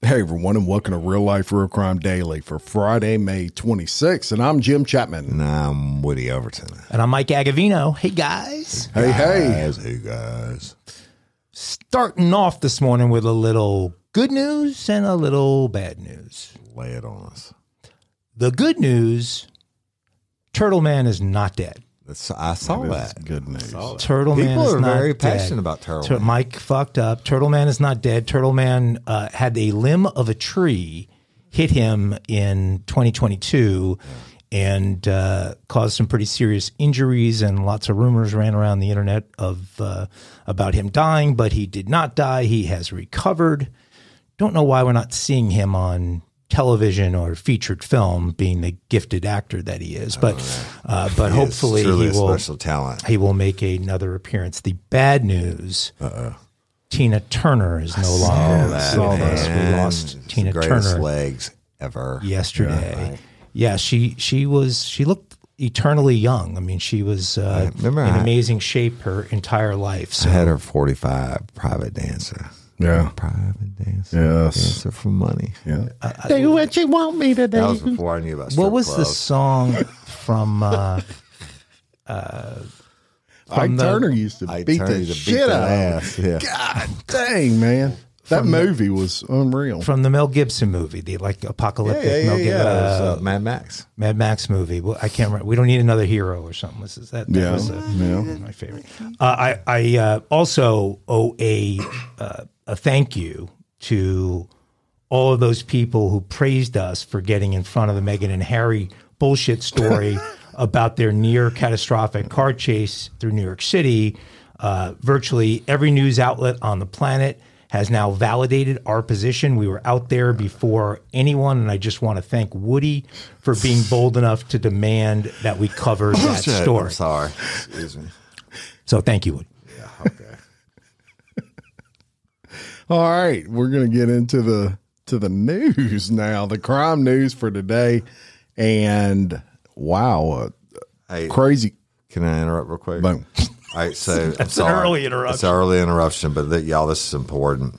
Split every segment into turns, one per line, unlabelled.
Hey everyone, and welcome to Real Life Real Crime Daily for Friday, May 26th. And I'm Jim Chapman.
And I'm Woody Overton.
And I'm Mike Agovino. Hey, guys.
Hey, hey.
Guys, hey guys.
Starting off this morning with a little good news and a little bad news.
Lay it on us.
The good news Turtle Man is not dead.
That's, I saw
That's
that.
good news.
Turtle Man
People
is
are
not
very
dead.
passionate about Turtle
Tur-
Man.
Mike fucked up. Turtle Man is not dead. Turtle Man uh, had a limb of a tree hit him in 2022 and uh, caused some pretty serious injuries. And lots of rumors ran around the internet of uh, about him dying, but he did not die. He has recovered. Don't know why we're not seeing him on television or featured film, being the gifted actor that he is. But uh, but
He
hopefully he will
special talent.
he will make another appearance. The bad news: Tina Turner is no longer with us. We lost
It's
Tina Turner
legs ever.
yesterday. Yeah, she she was she looked eternally young. I mean, she was uh, in
I-
amazing shape her entire life. So
I had her 45 private dancer.
Yeah.
Private dancer.
Yes.
Dancer for money.
Yeah.
do what you want me to
That was before I knew about strip
What was the song from? Uh,
Ike
the-
Turner used to
I
beat
turned
the
to
shit
beat
out of
ass. Yeah.
God dang, man. That movie was unreal.
from the Mel Gibson movie, the like apocalyptic
yeah, yeah,
Mel
yeah.
Gibson.
It was, uh, Mad Max.
Mad Max movie. Well, I can't remember. We don't need another hero or something. This is that. that
Yeah,
was uh,
yeah.
my favorite. Uh, I I uh, also owe a uh, a thank you to all of those people who praised us for getting in front of the Meghan and Harry bullshit story about their near catastrophic car chase through New York City. Uh, virtually every news outlet on the planet has now validated our position. We were out there before anyone, and I just want to thank Woody for being bold enough to demand that we cover that story.
I'm sorry. Excuse me.
So thank you, Woody.
All right, we're going to get into the to the news now, the crime news for today, and wow, uh,
Hey,
crazy!
can I interrupt real quick?
Boom.
All right, so I'm
That's an
sorry.
early
It's
interruption.
an early interruption, but th- y'all, this is important.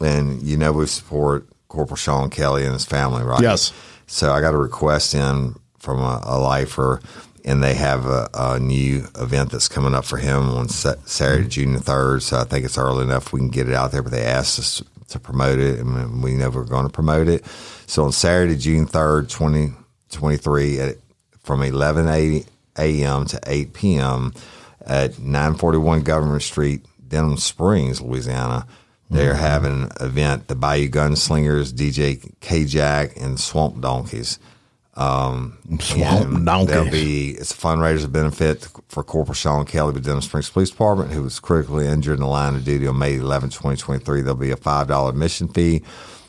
And you know we support Corporal Sean Kelly and his family, right?
Yes.
So I got a request in from a, a lifer, and they have a, a new event that's coming up for him on Saturday, mm-hmm. June the third. So I think it's early enough we can get it out there. But they asked us to promote it, and we know we're going to promote it. So on Saturday, June third, twenty twenty three, at from eleven a.m. to eight p.m. at nine forty one Government Street, Denham Springs, Louisiana. They're mm-hmm. having an event, the Bayou Gunslingers, DJ K Jack, and Swamp Donkeys. Um, There'll be it's a fundraiser benefit for Corporal Sean Kelly with Denham Springs Police Department, who was critically injured in the line of duty on May 11, 2023. There'll be a five dollar admission fee.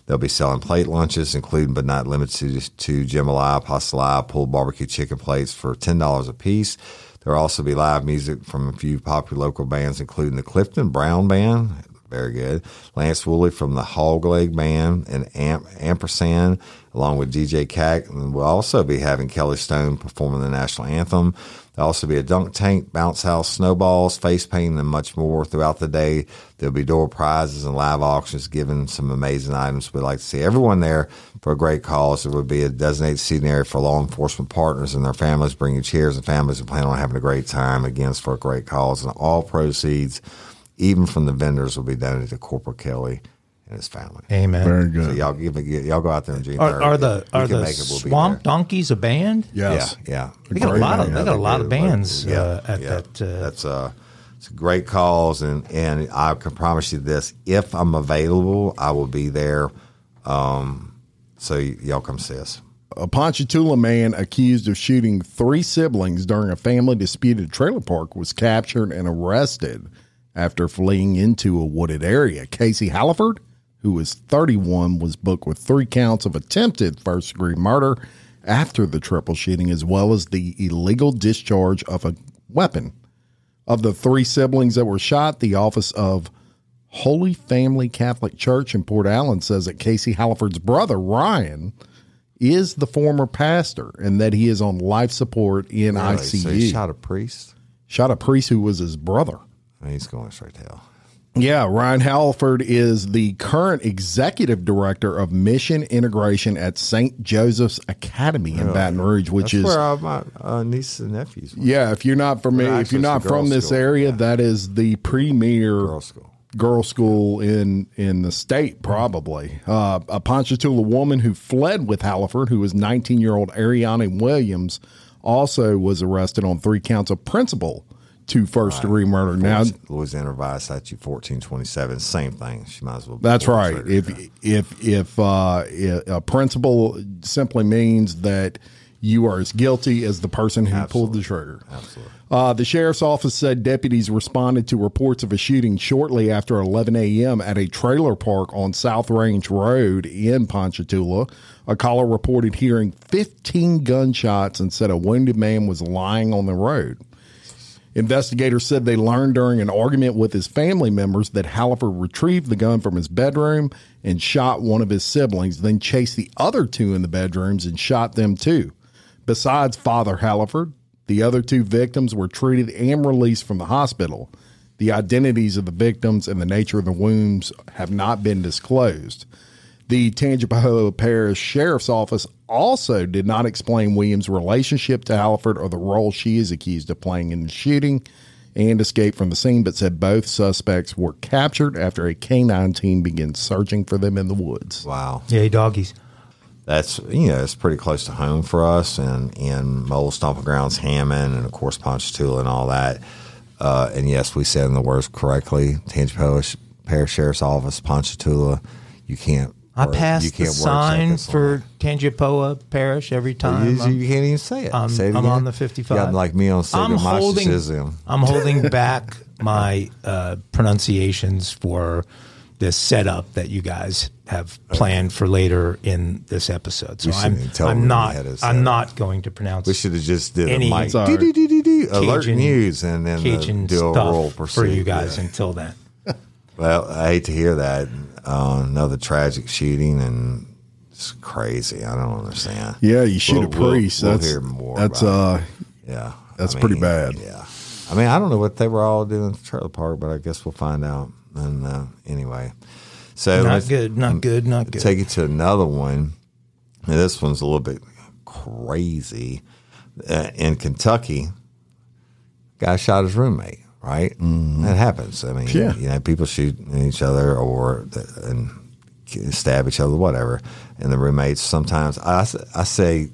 They'll be selling plate lunches, including but not limited to, to jambalaya, pastelaya, pulled barbecue chicken plates for ten dollars a piece. There'll also be live music from a few popular local bands, including the Clifton Brown Band, very good. Lance Woolley from the Hog Leg Band and Amp, Ampersand, along with DJ. And we'll also be having Kelly Stone performing the national anthem. There'll also be a dunk tank, bounce house, snowballs, face painting, and much more throughout the day. There'll be door prizes and live auctions giving some amazing items. We'd like to see everyone there for a great cause. There would be a designated seating area for law enforcement partners and their families, bringing chairs and families and plan on having a great time. Again, it's for a great cause. And all proceeds even from the vendors, will be donated to Corporal Kelly and his family.
Amen.
Very
So
good.
y'all give it, y'all go out there and June
Are, are the
We
are
can
the
make it, we'll
Swamp. Donkeys a band?
Yes.
Yeah, yeah.
They got a lot of
band.
they got a lot of
Yeah,
bands
yeah,
uh, at
yeah.
that. Uh,
That's a it's a great cause, and and I can promise you this: if I'm available, I will be there. Um, so y- y'all come see us.
A Ponchatoula man accused of shooting three siblings during a family dispute at a trailer park was captured and arrested after fleeing into a wooded area. Casey Halliford, who was 31, was booked with three counts of attempted first degree murder after the triple shooting, as well as the illegal discharge of a weapon. Of the three siblings that were shot, the Office of Holy Family Catholic Church in Port Allen says that Casey Halliford's brother, Ryan, is the former pastor and that he is on life support in
Really?
ICU.
So he shot a priest.
shot a priest who was his brother.
He's going straight to hell.
Yeah, Ryan Halliford is the current executive director of mission integration at St. Joseph's Academy in Baton Rouge, which
That's
is
where all my uh, nieces and nephews went.
yeah. If you're not from
Well,
if you're not from this
school,
area,
yeah.
that is the premier
Girls' school.
girl school in in the state probably uh, a ponchatoula woman who fled with halliford who was 19 year old ariana williams also was arrested on three counts of principal to first degree murder now
Louisiana Revised Statute fourteen twenty seven, same thing. She might as well. be
that's right if if if uh, a principal simply means that you are as guilty as the person who pulled the trigger
Absolutely.
Uh, the sheriff's office said deputies responded to reports of a shooting shortly after 11 a.m. at a trailer park on South Range Road in Ponchatoula. A caller reported hearing 15 gunshots and said a wounded man was lying on the road. Investigators said they learned during an argument with his family members that Halliford retrieved the gun from his bedroom and shot one of his siblings, then chased the other two in the bedrooms and shot them too. Besides Father Halliford, the other two victims were treated and released from the hospital. The identities of the victims and the nature of the wounds have not been disclosed. The Tangipahoa Parish Sheriff's Office also did not explain Williams' relationship to Halliford or the role she is accused of playing in the shooting and escape from the scene, but said both suspects were captured after a canine team began searching for them in the woods.
Wow.
Yay, doggies.
That's you know it's pretty close to home for us, and in Mole Stomping Grounds, Hammond, and of course Ponchatoula and all that. Uh, and yes, we said in the words correctly. Tangipahoa Parish Sheriff's Office, Ponchatoula. You can't.
I pass the
can't
sign for
that.
Tangipahoa Parish every time. I'm-
you can't even say it.
I'm,
say it
I'm on the 55.
Yeah, like me on
I'm holding. I'm holding back my uh, pronunciations for this setup that you guys have planned for later in this episode. So I'm,
even tell them
I'm not
had it set
I'm not going to pronounce
We should have just did
Any-
a mic
It's all right.
dee-dee-dee-dee-dee, alert
Cajun-
news and then the,
Cajun
do a roll
stuff
proceed.
for you guys
Yeah.
until then.
Well, I hate to hear that. Uh, another tragic shooting, and it's crazy. I don't understand.
Yeah, you shoot
We'll-
a
we'll-
priest.
we'll
that's
hear more
that's
about
uh
Yeah,
That's
I
pretty bad.
Yeah, I mean, I don't know what they were all doing at the trailer park, but I guess we'll find out. And uh, anyway, so
Not good, not good, not good.
Take it to another one. And this one's a little bit crazy. Uh, in Kentucky, guy shot his roommate. Right, that happens. I mean,
Mm-hmm. Yeah.
you know, people shoot each other or and stab each other, whatever. And the roommates sometimes, I, I say,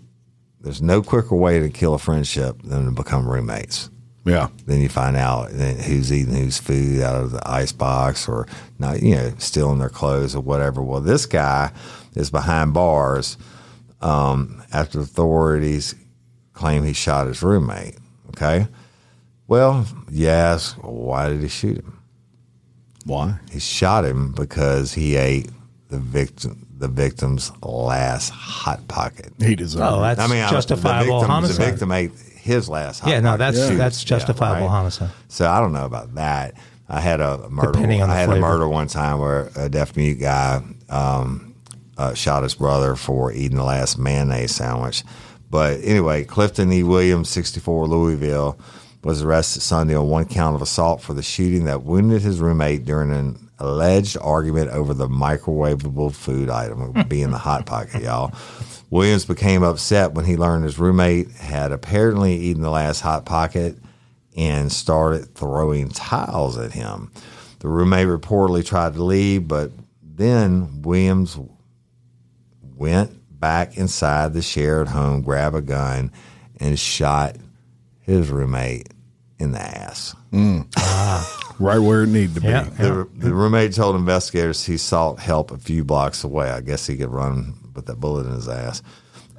there's no quicker way to kill a friendship than to become roommates.
yeah.
Then you find out who's eating whose food out of the ice box or not, you know, stealing their clothes or whatever. Well, this guy is behind bars um, after authorities claim he shot his roommate. Okay. Well, yes. Why did he shoot him?
Why?
He shot him because he ate the victim the victim's last hot pocket.
He deserved
Oh, that's
I mean, I-
justifiable
the victim,
homicide.
The victim ate his last. Hot
yeah, no, that's
Yeah.
that's justifiable
right?
homicide.
So I don't know about that. I had a murder.
Depending on the
I had
flavor.
a murder one time where a deaf mute guy um, uh, shot his brother for eating the last mayonnaise sandwich. But anyway, Clifton E. Williams, 64, Louisville, was arrested Sunday on one count of assault for the shooting that wounded his roommate during an alleged argument over the microwavable food item being the hot pocket, y'all. Williams became upset when he learned his roommate had apparently eaten the last hot pocket and started throwing tiles at him. The roommate reportedly tried to leave, but then Williams went back inside the shared home, grabbed a gun, and shot his roommate in the ass.
right where it needed to be.
Yeah.
The, the roommate told investigators he sought help a few blocks away. I guess he could run with that bullet in his ass.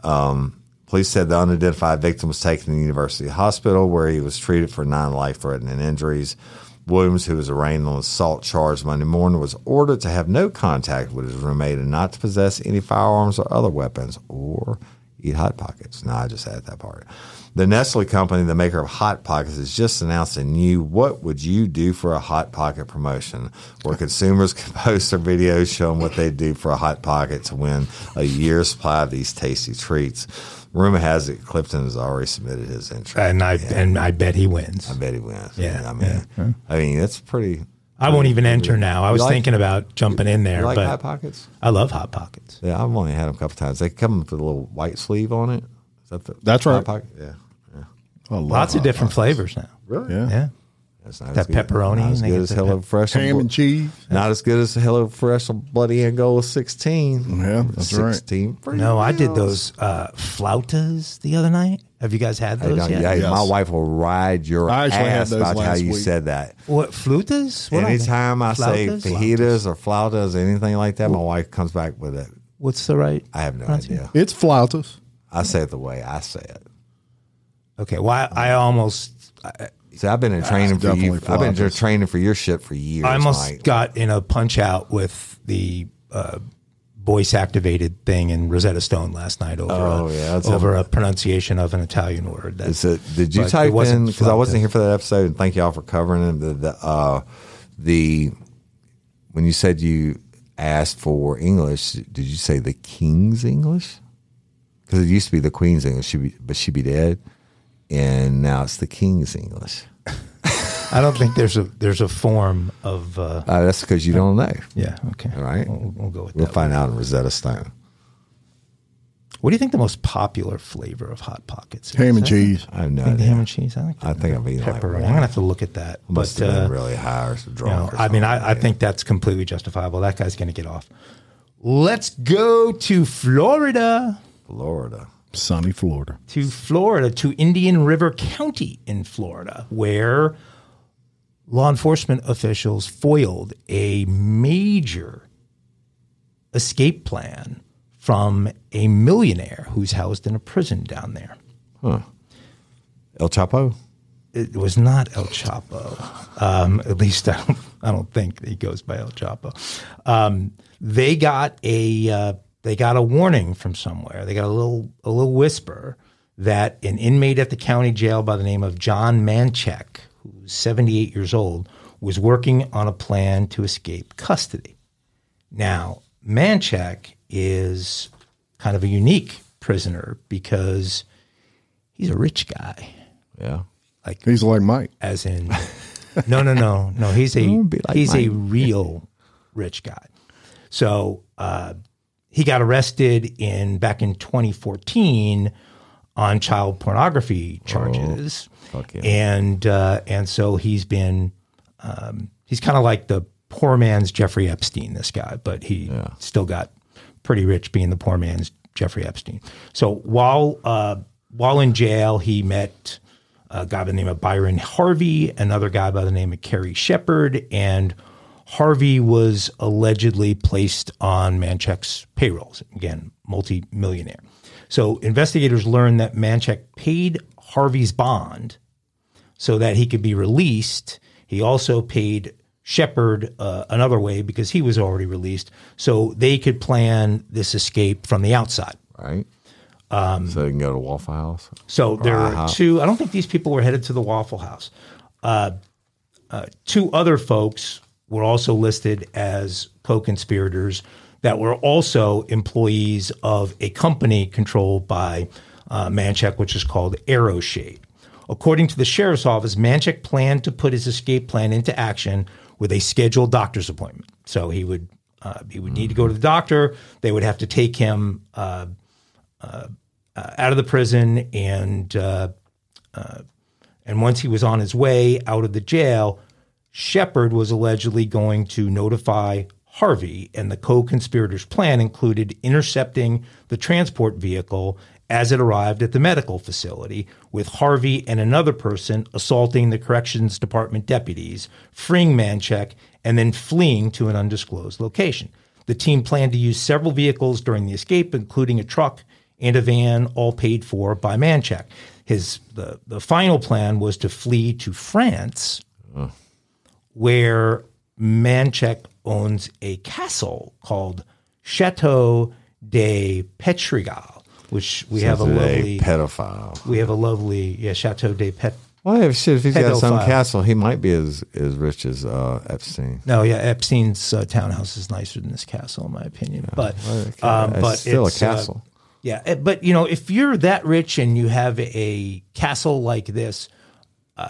Um, police said the unidentified victim was taken to the University Hospital where he was treated for non life threatening injuries. Williams, who was arraigned on assault charge Monday morning, was ordered to have no contact with his roommate and not to possess any firearms or other weapons or eat Hot Pockets. Now, I just added that part. The Nestle company, the maker of Hot Pockets, has just announced a new What Would You Do for a Hot Pocket promotion where consumers can post their videos showing what they do for a Hot Pocket to win a year's supply of these tasty treats. Rumor has it Clifton has already submitted his entry.
and I and I bet he wins.
I bet he wins.
Yeah,
I mean, I mean, that's pretty.
I won't even enter now. I was
like-
thinking about jumping in there,
You like
but
Hot Pockets?
I love hot pockets.
Yeah, I've only had them a couple times. They come with a little white sleeve on it. Is that the
That's
Hot
right.
Pocket? Yeah. Yeah.
Lots of different
Pockets.
flavors now.
Really?
Yeah.
Yeah,
That's not
That
as good.
pepperoni,
Not as
they
good
get
as
the
Hello
pep-
Fresh.
Ham and cheese.
Not as good as Hello Fresh Bloody Angola 16.
Yeah, that's right.
16 free
no, I did those uh, flautas the other night. Have you guys had
Hey,
those yet?
yeah,
Yes.
My wife will ride your
I actually had
ass
those
about how
last
you
week.
said that.
What flautas? What are they?
Anytime I say
Flautas?
fajitas or flautas, or anything like that, my wife comes back with it.
What's the right?
I have no idea.
It's flautas.
I say it the way I say it.
Okay, well, I, I almost, I,
See, I've been in training for you. I've been training for your shit for years.
I almost
Mike.
got in a punch out with the uh, voice activated thing in Rosetta Stone last night over
Oh,
a,
yeah,
over a, pronunciation of an Italian word. That,
Is it, did you type in because I wasn't here for that episode? And thank y'all for covering it. The, the uh, the when you said you asked for English, did you say the King's English? Because it used to be the Queen's English, she be, but she be dead, and now it's the King's English.
I don't think there's a there's a form of uh,
Uh, that's because you don't know.
yeah. Okay,
All right.
We'll, we'll go with
We'll
that.
find out in Rosetta Stone.
What do you think the most popular flavor of hot pockets? is?
Ham and
Is
cheese.
I have no
I think
idea.
ham and cheese. I think
I think I've eaten like
pepperoni.
one.
I'm gonna have to look at that.
Must
but
have been
uh,
really high or
you know,
or
I mean. I, I think that's completely justifiable. That guy's gonna get off. Let's go to Florida.
Florida.
Sunny Florida.
to Florida, to Indian River County in Florida, where law enforcement officials foiled a major escape plan from a millionaire who's housed in a prison down there. Huh.
El Chapo.
It was not El Chapo. Um, at least I don't, I don't think he goes by El Chapo. Um, they got a uh, they got a warning from somewhere. They got a little a little whisper that an inmate at the county jail by the name of John Manchek, who's 78 years old, was working on a plan to escape custody. Now, Manchek is kind of a unique prisoner because he's a rich guy.
Yeah.
Like
He's like Mike.
as in no no no no he's a
like
he's a real rich guy so uh, he got arrested in back in 2014 on child pornography charges.
Oh, yeah.
and uh, and so he's been um, he's kind of like the poor man's Jeffrey Epstein this guy but he still got pretty rich being the poor man's Jeffrey Epstein. So while uh, while in jail he met a guy by the name of Byron Harvey, another guy by the name of Kerry Shepard, and Harvey was allegedly placed on Manchek's payrolls. Again, multi-millionaire. So investigators learned that Manchek paid Harvey's bond so that he could be released. He also paid Shepard uh, another way because he was already released, so they could plan this escape from the outside.
Right. Um, so they can go to Waffle House.
So there are two. I don't think these people were headed to the Waffle House. Uh, uh, two other folks were also listed as co-conspirators that were also employees of a company controlled by uh, Manchek, which is called Aeroshade. According to the sheriff's office, Manchek planned to put his escape plan into action with a scheduled doctor's appointment. So he would uh, he would need to go to the doctor. They would have to take him uh, uh, out of the prison and uh, uh, and once he was on his way out of the jail, Shepard was allegedly going to notify Harvey, and the co-conspirators' plan included intercepting the transport vehicle as it arrived at the medical facility, with Harvey and another person assaulting the corrections department deputies, freeing Manchek, and then fleeing to an undisclosed location. The team planned to use several vehicles during the escape, including a truck and a van, all paid for by Manchek. His the, the final plan was to flee to France, where Manchek owns a castle called Chateau de Petrigal, which we have a
Sounds
lovely
pedophile.
we have a lovely yeah Chateau de Pet.
Well, if shit, if he's got some castle, he might be as as rich as uh, Epstein.
No, yeah, Epstein's uh, townhouse is nicer than this castle, in my opinion. But
okay.
um,
It's
but
still a
it's, uh,
castle.
yeah, eh, but you know, if you're that rich and you have a castle like this,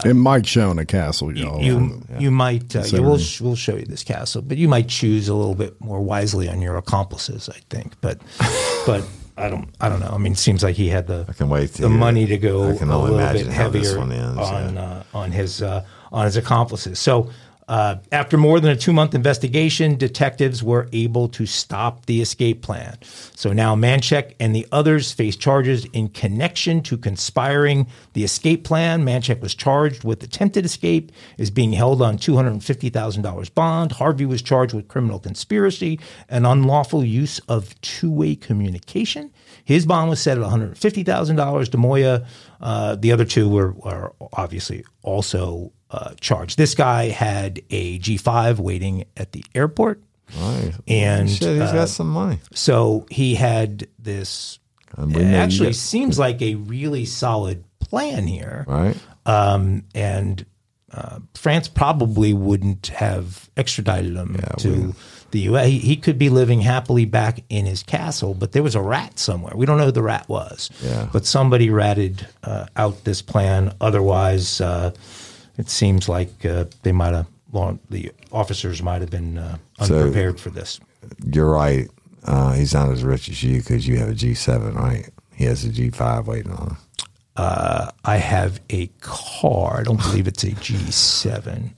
and show in a castle, y'all.
you you might uh, yeah,
Considering-
we'll we'll show you this castle, but you might choose a little bit more wisely on your accomplices, I think. But but I don't I don't know. I mean, it seems like he had the
I can wait
the money to go
I can
a little bit
imagine how this
heavier
ends,
on
yeah.
uh, on his uh, on his accomplices. So. Uh, after more than a two month investigation, detectives were able to stop the escape plan. So now Manchek and the others face charges in connection to conspiring the escape plan. Manchek was charged with attempted escape, is being held on $250,000 bond. Harvey was charged with criminal conspiracy and unlawful use of two way communication. His bond was set at $150,000. DeMoya, uh, the other two were, were obviously also uh, charged. This guy had a G5 waiting at the airport.
Right.
And
shit, he's
uh,
got some money.
so he had this. It
we know you
actually seems like a really solid plan here.
Right.
Um, and uh, France probably wouldn't have extradited him to the U.S. He, he could be living happily back in his castle, but there was a rat somewhere. We don't know who the rat was.
Yeah.
But somebody ratted uh, out this plan. Otherwise, uh, it seems like uh, they might have. Well, the officers might have been uh,
So-
unprepared for this.
You're right. Uh, he's not as rich as you because you have a G7, right? He has a G5 waiting on him.
I have a car. I don't believe it's a G7.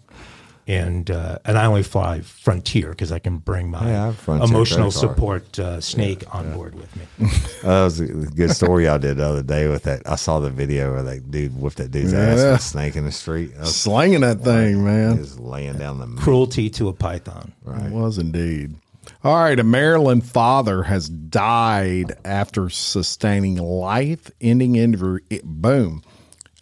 And uh, and I only fly Frontier because I can bring my
Yeah, I have Frontier
emotional support uh, snake on board with me.
That was a good story I did the other day with that. I saw the video where that dude whipped that dude's ass with a snake in the street. That was,
Slanging that thing,
he
man.
was laying down the
Cruelty to a python.
It was indeed. All right, a Maryland father has died after sustaining life-ending injury. Boom.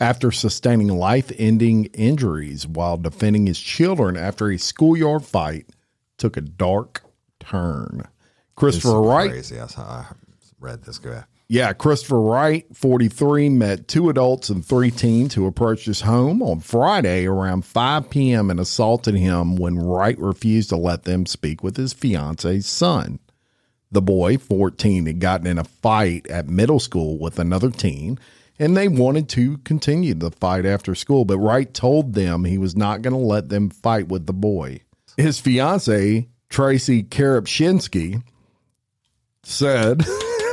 After sustaining life-ending injuries while defending his children after a schoolyard fight took a dark turn. Christopher Wright
Crazy. That's how I read this guy.
yeah, Christopher Wright, 43, met two adults and three teens who approached his home on Friday around 5 p.m. and assaulted him when Wright refused to let them speak with his fiance's son. The boy, 14, had gotten in a fight at middle school with another teen, and they wanted to continue the fight after school, but Wright told them he was not going to let them fight with the boy. His fiance, Tracy Karapshinsky, said,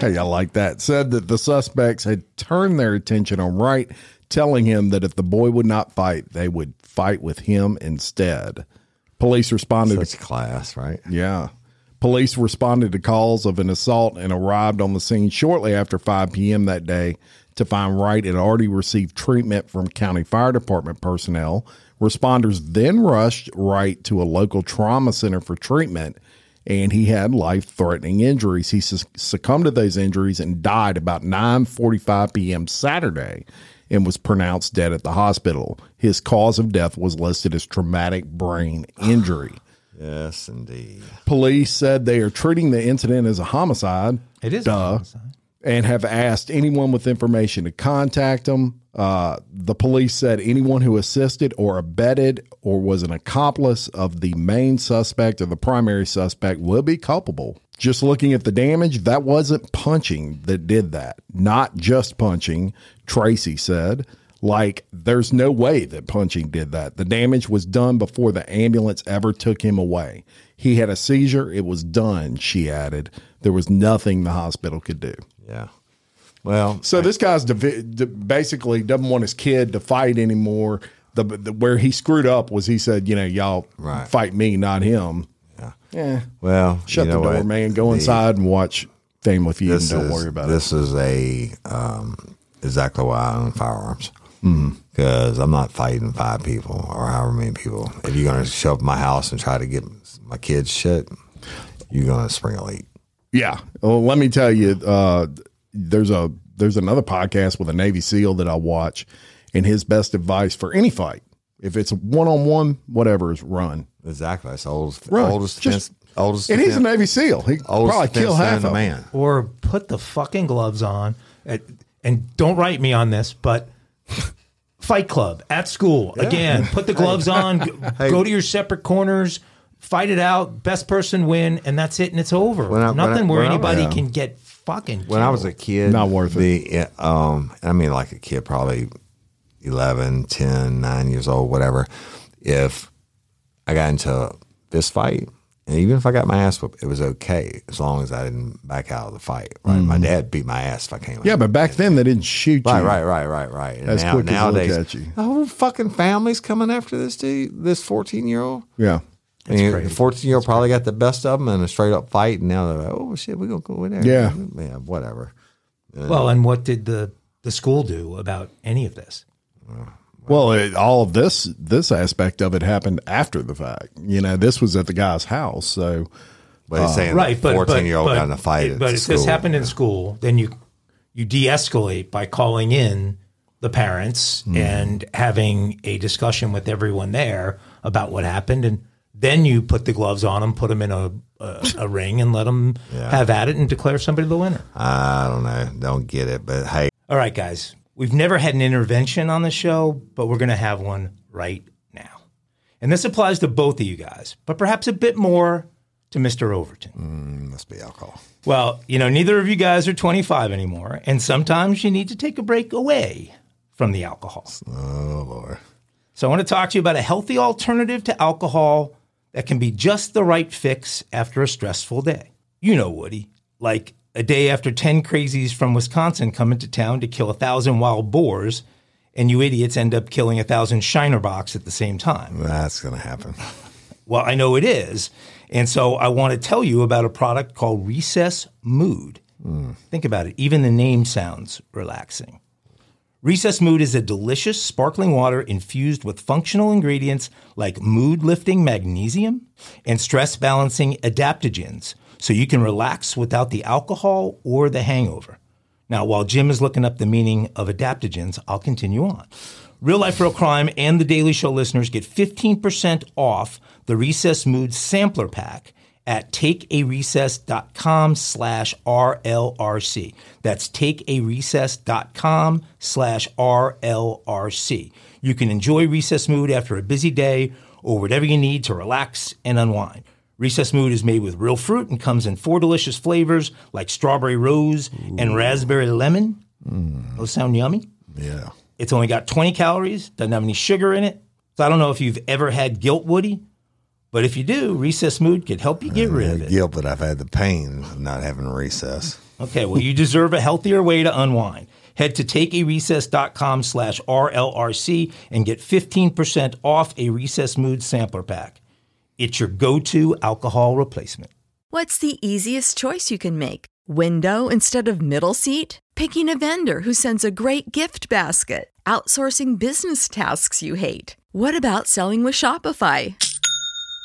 Hey, I like that. Said that the suspects had turned their attention on Wright, telling him that if the boy would not fight, they would fight with him instead. Police responded.
Such class, right?
Yeah. Police responded to calls of an assault and arrived on the scene shortly after 5 p.m. that day to find Wright had already received treatment from county fire department personnel. Responders then rushed Wright to a local trauma center for treatment, and he had life-threatening injuries. He succumbed to those injuries and died about 9:45 p.m. Saturday and was pronounced dead at the hospital. His cause of death was listed as traumatic brain injury.
Yes, indeed.
Police said they are treating the incident as a homicide.
It is a
Duh.
homicide.
And have asked anyone with information to contact them. Uh, the police said anyone who assisted or abetted or was an accomplice of the main suspect or the primary suspect will be culpable. Just looking at the damage, that wasn't punching that did that. Not just punching, Tracy said. Like, there's no way that punching did that. The damage was done before the ambulance ever took him away. He had a seizure. It was done, she added. There was nothing the hospital could do.
Yeah. Well,
So this guy's divi- d- basically doesn't want his kid to fight anymore. The, the where he screwed up was he said, you know, y'all
Right.
fight me, not him.
Yeah.
Yeah.
well,
Shut
you know
the door,
what?
man. Go
The-
inside and watch Family Feud and don't
is,
worry about it.
this is a um, exactly why I own firearms Because I'm not fighting five people or however many people. If you're going to show up my house and try to get my kids shit, you're going to spring a leak.
Yeah. Well, let me tell you, uh, there's a there's another podcast with a Navy SEAL that I watch, and his best advice for any fight If it's one on one, whatever is run.
Exactly. That's oldest,
Right.
oldest,
Just-
defense, oldest,
And he's a Navy SEAL. He probably kill half
to
of them.
man.
or put the fucking gloves on. at- and don't write me on this, but Fight Club at school again. Put the gloves on. g- Go to your separate corners. Fight it out. Best person win, and that's it, and it's over.
When I- when
Nothing
I-
where
when I-
anybody
yeah.
can get fucking.
When I was a kid,
Not worth it.
Um, I mean, like a kid, probably 11, 10, 9 years old, whatever. If I got into this fight, and even if I got my ass whooped, it was okay as long as I didn't back out of the fight. Right? My dad beat my ass if I came. out.
Mm-hmm. Yeah, but back then they didn't shoot
Right,
you.
right, right, right, right. And
As
now,
quick as look
nowadays,
at you.
the whole fucking family's coming after this dude, this fourteen year old.
Yeah.
I mean,
crazy.
the fourteen year old probably got the best of them in a straight up fight, and now they're like, "Oh shit, we're gonna go in there."
Yeah.
yeah, whatever.
well, and what did the the school do about any of this?
Well, it, all of this this aspect of it happened after the fact. You know, this was at the guy's house, so
But he's saying
right, but
fourteen
but,
year old
but,
got in a fight.
it- But
at
if
school.
this happened in school, then you you de-escalate by calling in the parents
Hmm.
and having a discussion with everyone there about what happened, and then you put the gloves on them, put them in a a, a ring, and let them
Yeah.
have at it and declare somebody the winner.
I don't know, don't get it, but hey,
All right, guys. We've never had an intervention on the show, but we're going to have one right now. And this applies to both of you guys, but perhaps a bit more to Mr. Overton.
Mm, must be alcohol.
Well, you know, neither of you guys are 25 anymore, and sometimes you need to take a break away from the alcohol.
Oh lord,
So I want to talk to you about a healthy alternative to alcohol that can be just the right fix after a stressful day. You know, Woody, like a day after 10 crazies from Wisconsin come into town to kill a thousand wild boars, and you idiots end up killing a thousand shiner box at the same time.
that's gonna happen.
Well, I know it is. And so I want to tell you about a product called Recess Mood. Hmm. Think about it. Even the name sounds relaxing. Recess Mood is a delicious sparkling water infused with functional ingredients like mood lifting magnesium and stress balancing adaptogens so you can relax without the alcohol or the hangover. Now, while Jim is looking up the meaning of adaptogens, I'll continue on. Real Life Real Crime and the Daily Show listeners get 15% off the Recess Mood Sampler Pack at takearecess.com slash RLRC. That's takearecess.com slash RLRC. You can enjoy Recess Mood after a busy day or whatever you need to relax and unwind. Recess Mood is made with real fruit and comes in four delicious flavors like strawberry rose and raspberry lemon. Mm. Those sound yummy.
Yeah,
It's only got 20 calories, doesn't have any sugar in it. So I don't know if you've ever had guilt, Woody, but if you do, Recess Mood could help you get rid of it.
guilt, but I've had the pain of not having recess.
Okay, well, you deserve a healthier way to unwind. Head to takearecess.com slash RLRC and get 15% off a Recess Mood sampler pack. It's your go-to alcohol replacement.
What's the easiest choice you can make? Window instead of middle seat? Picking a vendor who sends a great gift basket? Outsourcing business tasks you hate? What about selling with Shopify?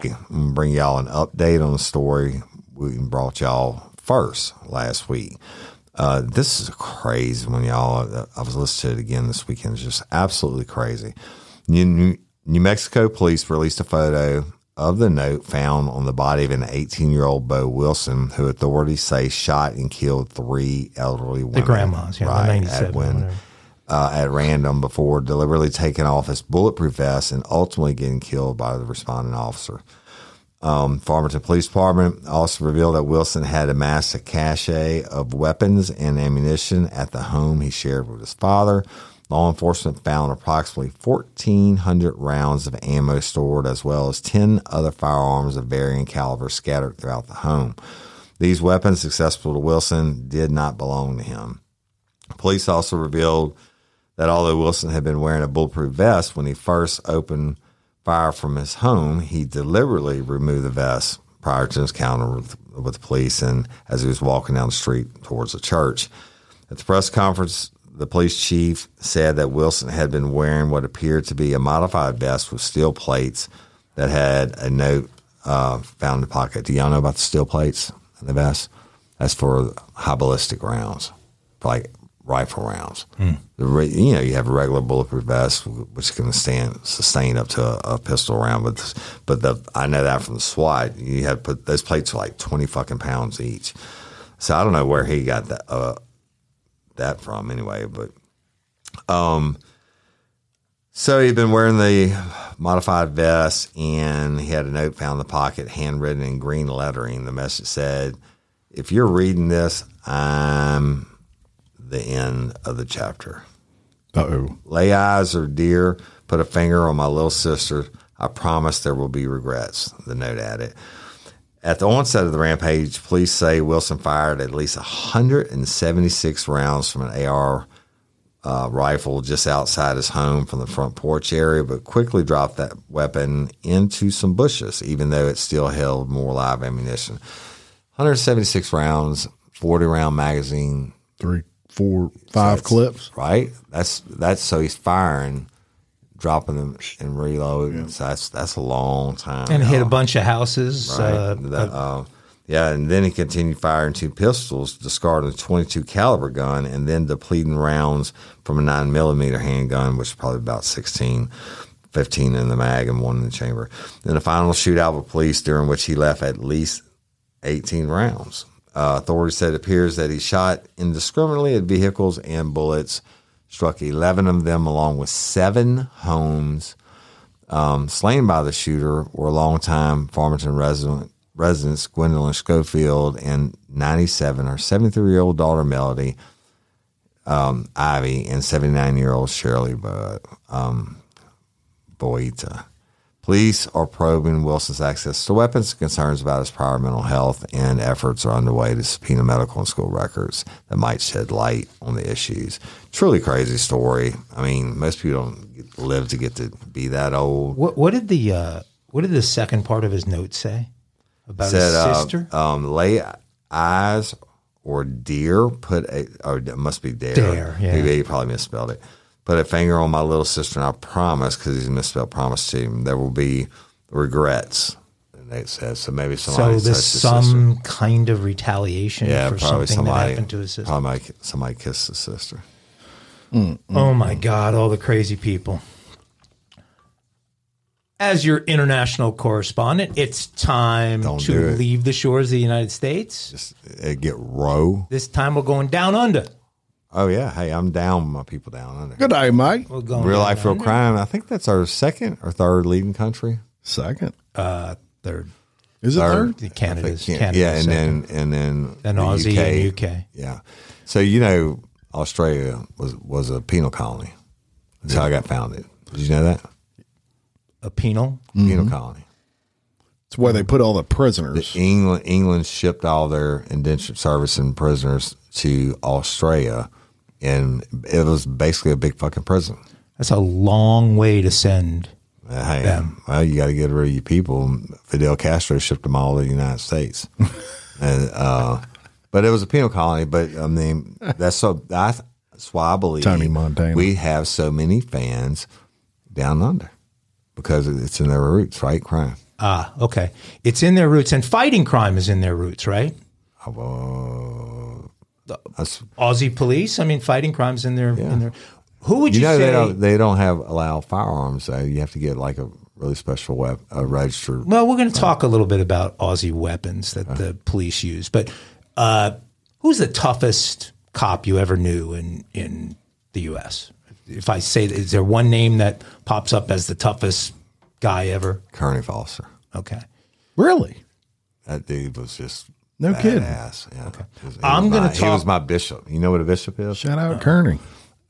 I'm gonna bring y'all an update on the story we brought y'all first last week. Uh, this is crazy when y'all. I was listening to it again this weekend. It's just absolutely crazy. New, New, Mexico police released a photo of the note found on the body of an 18 year old Beau Wilson, who authorities say shot and killed three elderly women.
The grandmas, yeah, the
right,
97
at, when. Uh, at random before deliberately taking off his bulletproof vest and ultimately getting killed by the responding officer. Um, Farmington Police Department also revealed that Wilson had amassed a cache of weapons and ammunition at the home he shared with his father. Law enforcement found approximately 1,400 rounds of ammo stored, as well as 10 other firearms of varying calibers scattered throughout the home. These weapons, accessible to Wilson, did not belong to him. Police also revealed that although Wilson had been wearing a bulletproof vest when he first opened fire from his home, he deliberately removed the vest prior to his encounter with, with the police and as he was walking down the street towards the church. At the press conference, the police chief said that Wilson had been wearing what appeared to be a modified vest with steel plates that had a note uh, found in the pocket. Do y'all know about the steel plates in the vest? That's for high ballistic rounds, like rifle rounds. The re, you know, you have a regular bulletproof vest, which can stand sustain up to a, a pistol round, but but the I know that from the SWAT, you had put those plates are like twenty fucking pounds each. So I don't know where he got that uh, that from anyway, but um, so he'd been wearing the modified vest, and he had a note found in the pocket, handwritten in green lettering. The message said, "If you're reading this, I'm the end of the chapter.
Uh oh.
Lay eyes or dear, put a finger on my little sister. I promise there will be regrets." The note added. At the onset of the rampage, police say Wilson fired at least 176 rounds from an AR uh, rifle just outside his home from the front porch area, but quickly dropped that weapon into some bushes, even though it still held more live ammunition. 176 rounds, 40 round magazine,
Three, four, five
that's-
clips.
right? That's that's so he's firing, dropping them and reloading. So that's that's a long time.
and hit a bunch of houses.
Right.
Uh,
That, uh, yeah, and then he continued firing two pistols, discarding a 22 caliber gun, and then depleting rounds from a nine millimeter handgun, which is probably about 16, 15 in the mag and one in the chamber. Then a final shootout with police, during which he left at least 18 rounds. Uh, authorities said it appears that he shot indiscriminately at vehicles and bullets, struck 11 of them, along with seven homes um, slain by the shooter were longtime Farmington resident residents Gwendolyn Schofield and 97 her 73 year old daughter Melody um, Ivie and 79 year old Shirley Bo- um, Boita. Police are probing Wilson's access to weapons, concerns about his prior mental health, and efforts are underway to subpoena medical and school records that might shed light on the issues. Truly crazy story. I mean, most people don't live to get to be that old.
what what did the uh, what did the second part of his note say about
said
his
uh,
sister?
um, lay eyes or deer put a or it must be dare.
Dare, yeah.
He, he probably misspelled it. Put a finger on my little sister, and I promise, because he's misspelled promise to him, there will be regrets. And they said so. Maybe
so
somebody touched
there's some
sister.
kind of retaliation
Yeah,
for
probably
something that
somebody.
happened to his sister.
Probably somebody kissed his sister.
Oh my God, all the crazy people. As your international correspondent, it's time
Don't
to
it.
leave the shores of the United States.
Just uh, get row.
This time we're going down under.
Oh yeah, hey, I'm down with my people down under.
Good day, Mike.
We're going
Real
down
life, real
under.
crime. I think that's our second or third leading country.
Second.
Uh, third.
Is it
Third.
third?
Canada's,
Yeah,
Canada's
yeah, and
second.
then and then
Then
the
Aussie and UK.
Yeah, so you know, Australia was was a penal colony. That's how I got founded. Did you know that
a penal.
penal colony?
It's where they put all the prisoners.
England England shipped all their indentured service and prisoners to Australia, and it was basically a big fucking prison.
That's a long way to send.
Uh, Hey,
Them.
well, you got to get rid of your people. Fidel Castro shipped them all to the United States, and uh, but it was a penal colony. But I mean, that's so that's, that's why I believe
Tony Montana.
We have so many fans down under because it's in their roots, right? Crime.
Ah, okay. It's in their roots, and fighting crime is in their roots, right?
Uh, that's,
Aussie police. I mean, fighting crimes in their in their. Who would you,
you know
say?
they don't they don't have allow firearms. So you have to get like a really special web a registered.
Well, we're going to talk a little bit about Aussie weapons that the police use, but uh, who's the toughest cop you ever knew in in the U.S.? If I say, is there one name that pops up as the toughest guy ever?
Kearney Foster.
Okay,
Really?
That dude was just
No kidding.
Yeah. Okay.
I'm gonna talk.
He was my bishop. You know what a bishop is?
Shout out Kearney.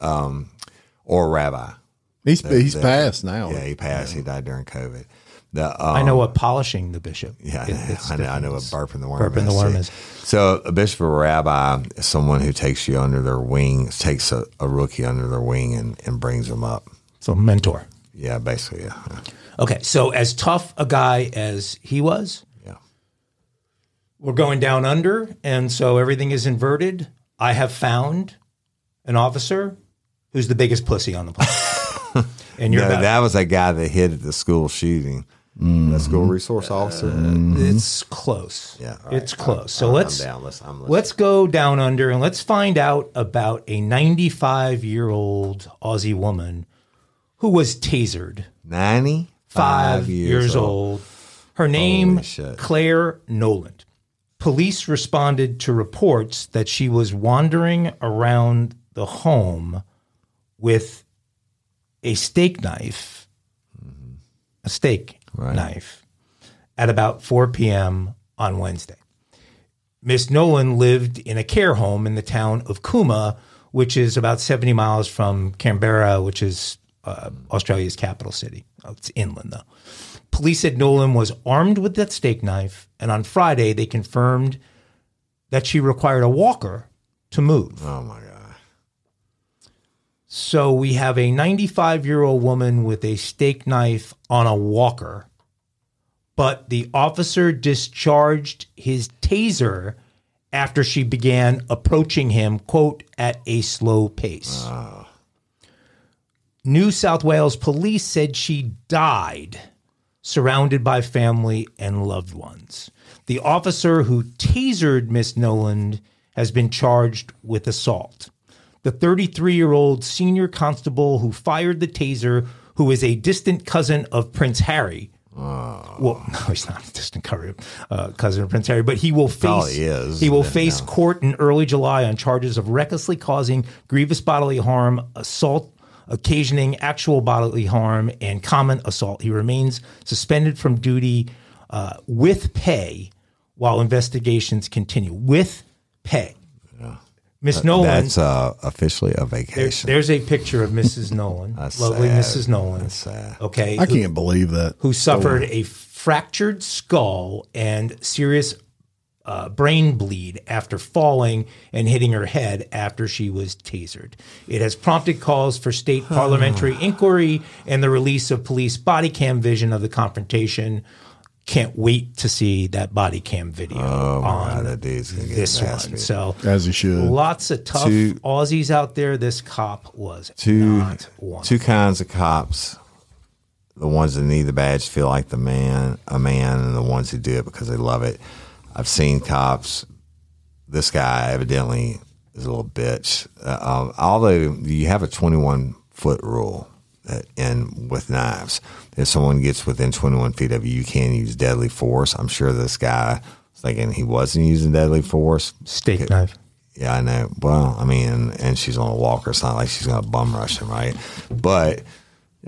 or rabbi.
He's he's
the-
passed now.
Yeah, he passed. He died during COVID. The, um,
I know what polishing the bishop.
Yeah,
it-
I know, I know what
different.
burping the worm
Burping the worm is.
So a bishop or rabbi is someone who takes you under their wing, takes a, a rookie under their wing and, and brings them up.
So mentor.
Yeah, basically, yeah.
Okay, so as tough a guy as he was,
Yeah.
We're going down under, and so everything is inverted. I have found an officer who's the biggest pussy on the planet. and you're
No, that was a guy that hit at the school shooting. The school
Mm-hmm.
resource officer.
it's close.
Yeah, all
it's
right.
close. So
I'm
let's
down. Let's- I'm
let's go down under and let's find out about a 95 year old Aussie woman who was tasered
95 years,
years, old. Her name,
Holy.
Clare Nowland. Police responded to reports that she was wandering around the home with a steak knife, a steak
Right.
knife, at about 4 p.m. on Wednesday. Miss Nowland lived in a care home in the town of Cooma, which is about 70 miles from Canberra, which is uh, Australia's capital city. Oh, it's inland, though. Police said Nowland was armed with that steak knife, and on Friday they confirmed that she required a walker to move.
Oh, my God.
So we have a 95 year old woman with a steak knife on a walker, but the officer discharged his taser after she began approaching him, quote, at a slow pace. Ah. New South Wales police said she died surrounded by family and loved ones. The officer who tasered Miss Nowland has been charged with assault. The 33 year old senior constable who fired the taser, who is a distant cousin of Prince Harry. Well, no, he's not a distant cousin, uh, cousin of Prince Harry, but he will face
he is.
he will face
no.
court in early July on charges of recklessly causing grievous bodily harm, assault, occasioning actual bodily harm, and common assault. He remains suspended from duty uh, with pay while investigations continue. With pay. Miss Nowland.
That's uh, officially a
there's,
vacation.
there's a picture of Mrs. Nowland,
That's
lovely
sad.
Mrs. Nowland.
That's sad.
Okay,
I
who-
can't believe that.
who suffered a fractured skull and serious uh, brain bleed after falling and hitting her head after she was tasered. It has prompted calls for state parliamentary inquiry and the release of police body cam vision of the confrontation. Can't wait to see that body cam video
Oh, my
on
God, that dude's going to get
this
his
one. So
As he should.
lots of tough
Two-
Aussies out there. This cop was
two
not one.
two kinds of cops. The ones that need the badge feel like the man, a man, and the ones who do it because they love it. I've seen cops. This guy evidently is a little bitch. Uh, um, although you have a twenty-one foot rule, that, and with knives, if someone gets within twenty-one feet of you, you can use deadly force. I'm sure this guy was thinking he wasn't using deadly force.
steak knife.
Yeah, I know. Well, I mean, and she's on a walker. It's not like she's going to bum rush him, right? But,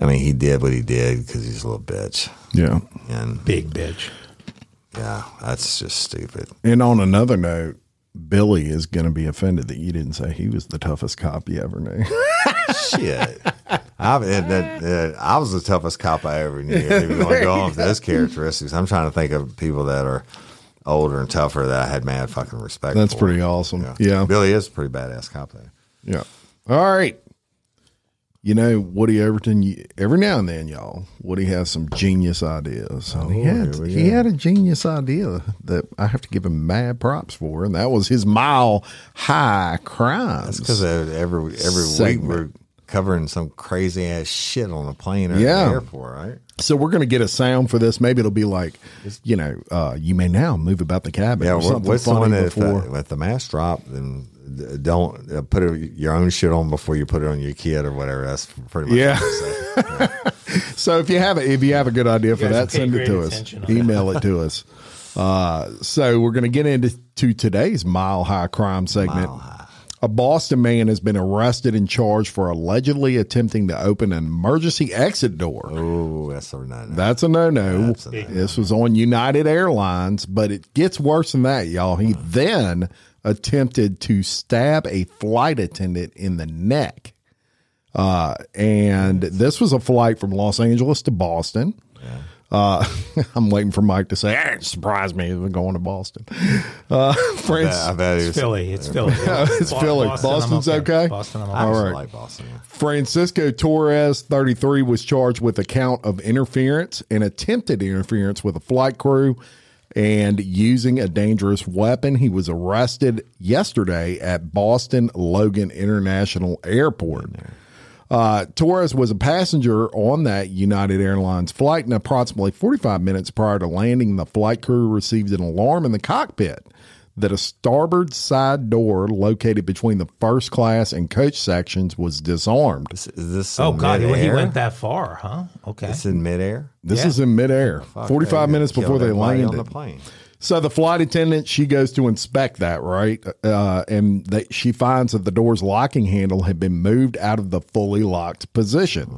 I mean, he did what he did because he's a little bitch.
Yeah.
And,
Big bitch.
Yeah, that's just stupid.
And on another note, Billy is going to be offended that you didn't say he was the toughest cop you ever knew.
Shit. I, that, I was the toughest cop I ever knew. If oh, you want to go on with those characteristics, I'm trying to think of people that are older and tougher that I had mad fucking respect
That's
for.
pretty awesome. Yeah.
Billy is a pretty badass cop, though.
Yeah. All right. You know, Woody Overton, every now and then, y'all, Woody has some genius ideas. And he, had, he had a genius idea that I have to give him mad props for, and that was his mile high crimes.
That's because every every
Segment.
week we're covering some crazy ass shit on a plane or
Yeah.
at the airport, right?
So we're going to get a sound for this. Maybe it'll be like, you know, uh, you may now move about the cabin.
Yeah,
or something
what's the
funny
one that if,
before.
uh, if the mask drop, then don't uh, put it, your own shit on before you put it on your kid or whatever. That's pretty much
Yeah.
what
So if you have a, if you have a good idea for that, send it to us.
attention on
Email it to us. Uh, so we're going to get into to today's mile high crime segment. A Boston man has been arrested and charged for allegedly attempting to open an emergency exit door.
Oh, that's a no.
That's a no no.
That's a no-no.
This was on United Airlines, but it gets worse than that, y'all. He then attempted to stab a flight attendant in the neck. Uh, and this was a flight from Los Angeles to Boston. Uh, I'm waiting for Mike to say, hey, it surprised me we're going to Boston. Uh, France,
I bet he
It's
was
Philly. It's Philly.
it's
Bo-
Philly.
Boston, I'm
Boston's okay?
Boston, I'm
I
okay.
All
actually
right.
like Boston. yeah.
Francisco Torres, 33, was charged with a count of interference and attempted interference with a flight crew and using a dangerous weapon. He was arrested yesterday at Boston Logan International Airport. Uh, Torres was a passenger on that United Airlines flight, and approximately 45 minutes prior to landing, the flight crew received an alarm in the cockpit that a starboard side door located between the first class and coach sections was disarmed.
Is, is this
Oh
in
God, he, he went that far, huh? Okay.
It's in midair.
This
Yeah.
is in midair,
Fuck,
45 minutes before they
everybody
landed.
on the plane.
So the flight attendant, she goes to inspect that, right? Uh, and they, she finds that the door's locking handle had been moved out of the fully locked position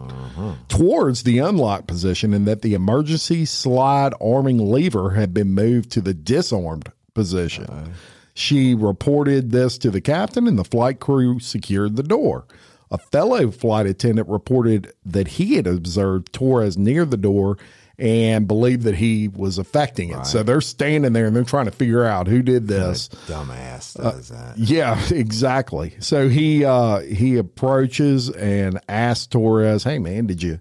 towards the unlocked position, and that the emergency slide arming lever had been moved to the disarmed position. She reported this to the captain, and the flight crew secured the door. A fellow flight attendant reported that he had observed Torres near the door and believed that he was affecting it. So they're standing there and they're trying to figure out who did this.
Dumbass
Uh,
that.
Yeah, exactly. So he uh he approaches and asks Torres, "Hey man, did you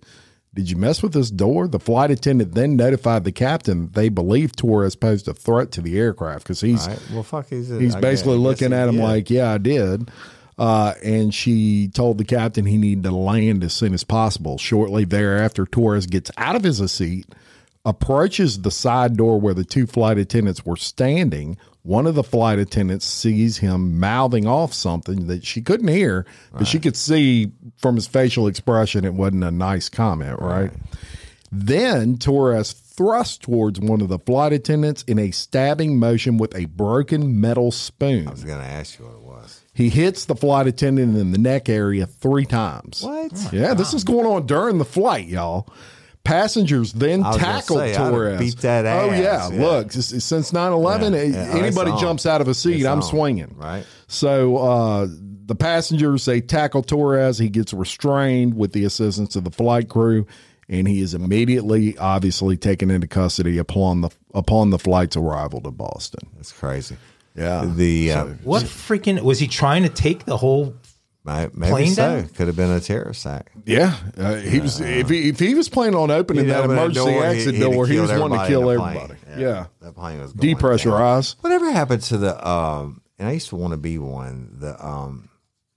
did you mess with this door?" The flight attendant then notified the captain they believe Torres posed a threat to the aircraft because he's
right. Well, fuck. He's,
he's
I
basically
guess-
looking at him
did.
like, "Yeah, I did." Uh, and she told the captain he needed to land as soon as possible. Shortly thereafter, Torres gets out of his seat, approaches the side door where the two flight attendants were standing. One of the flight attendants sees him mouthing off something that she couldn't hear, but she could see from his facial expression it wasn't a nice comment, right? Then Torres thrust towards one of the flight attendants in a stabbing motion with a broken metal spoon.
I was going to ask you what it was.
He hits the flight attendant in the neck area three times.
What?
Yeah, this is going on during the flight, y'all. Passengers then tackled
say,
Torres.
beat that
Oh
ass,
yeah,
yeah.
look, since 9-11,
Yeah, yeah,
anybody jumps out of a seat,
It's
I'm
on,
swinging.
right.
So uh, the passengers they tackle Torres. He gets restrained with the assistance of the flight crew, and he is immediately, obviously, taken into custody upon the upon the flight's arrival to Boston.
That's crazy.
Yeah.
The uh,
What freaking was he trying to take the whole?
might- maybe
Plane
so.
down?
Could have been a terrorist act.
Yeah, uh, he was. If he, if he was planning on opening that emergency
door,
exit
he'd- he'd
door, he was wanting to kill
in the
everybody. Yeah,
that plane was going
depressurize,
down. Whatever happened to the? Um, and I used to want to be one. The um,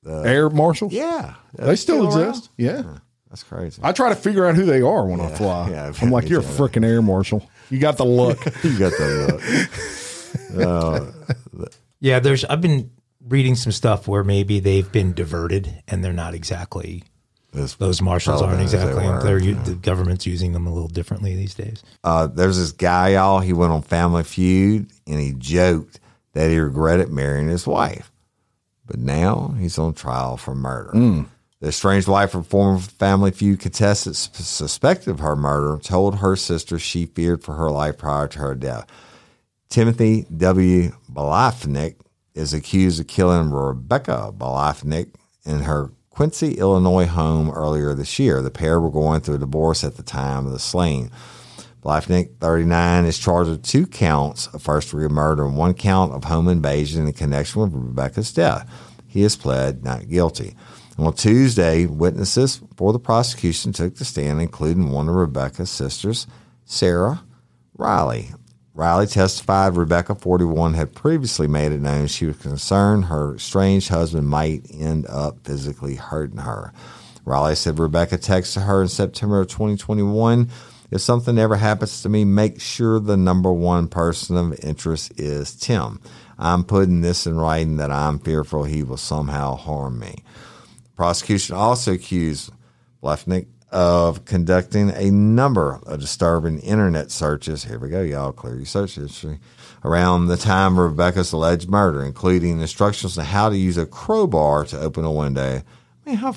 Uh,
air marshals.
yeah,
they uh, still
around?
exist. Yeah,
That's crazy.
I try to figure out who they are when I fly.
yeah,
I'm like, you're a freaking air marshal. You got the look.
you got the look.
Uh, yeah, there's. I've been reading some stuff where maybe they've been diverted and they're not exactly.
This-
Those marshals aren't
relevant as they
exactly.
were,
They're, u the government's using them a little differently these days.
uh, there's this guy, y'all. He went on Family Feud and he joked that he regretted marrying his wife, but now he's on trial for murder. Mm. The estranged wife of former Family Feud contestant suspected of her murder told her sister she feared for her life prior to her death. Timothy W. Bliefnick is accused of killing Rebecca Bliefnick in her Quincy, Illinois home earlier this year. The pair were going through a divorce at the time of the slaying. Bliefnick, 39, is charged with two counts of first degree murder and one count of home invasion in connection with Rebecca's death. He has pled not guilty. On Tuesday, witnesses for the prosecution took the stand, including one of Rebecca's sisters, Sarah Riley. Riley testified Rebecca, 41, had previously made it known she was concerned her estranged husband might end up physically hurting her. Riley said Rebecca texted her in September of 2021 If something ever happens to me, make sure the number one person of interest is Tim. I'm putting this in writing that I'm fearful he will somehow harm me. Prosecution also accused Bliefnick of conducting a number of disturbing internet searches. Here we go, y'all. Clear your search history. Around the time of Rebecca's alleged murder, including instructions on how to use a crowbar to open a window. I mean, how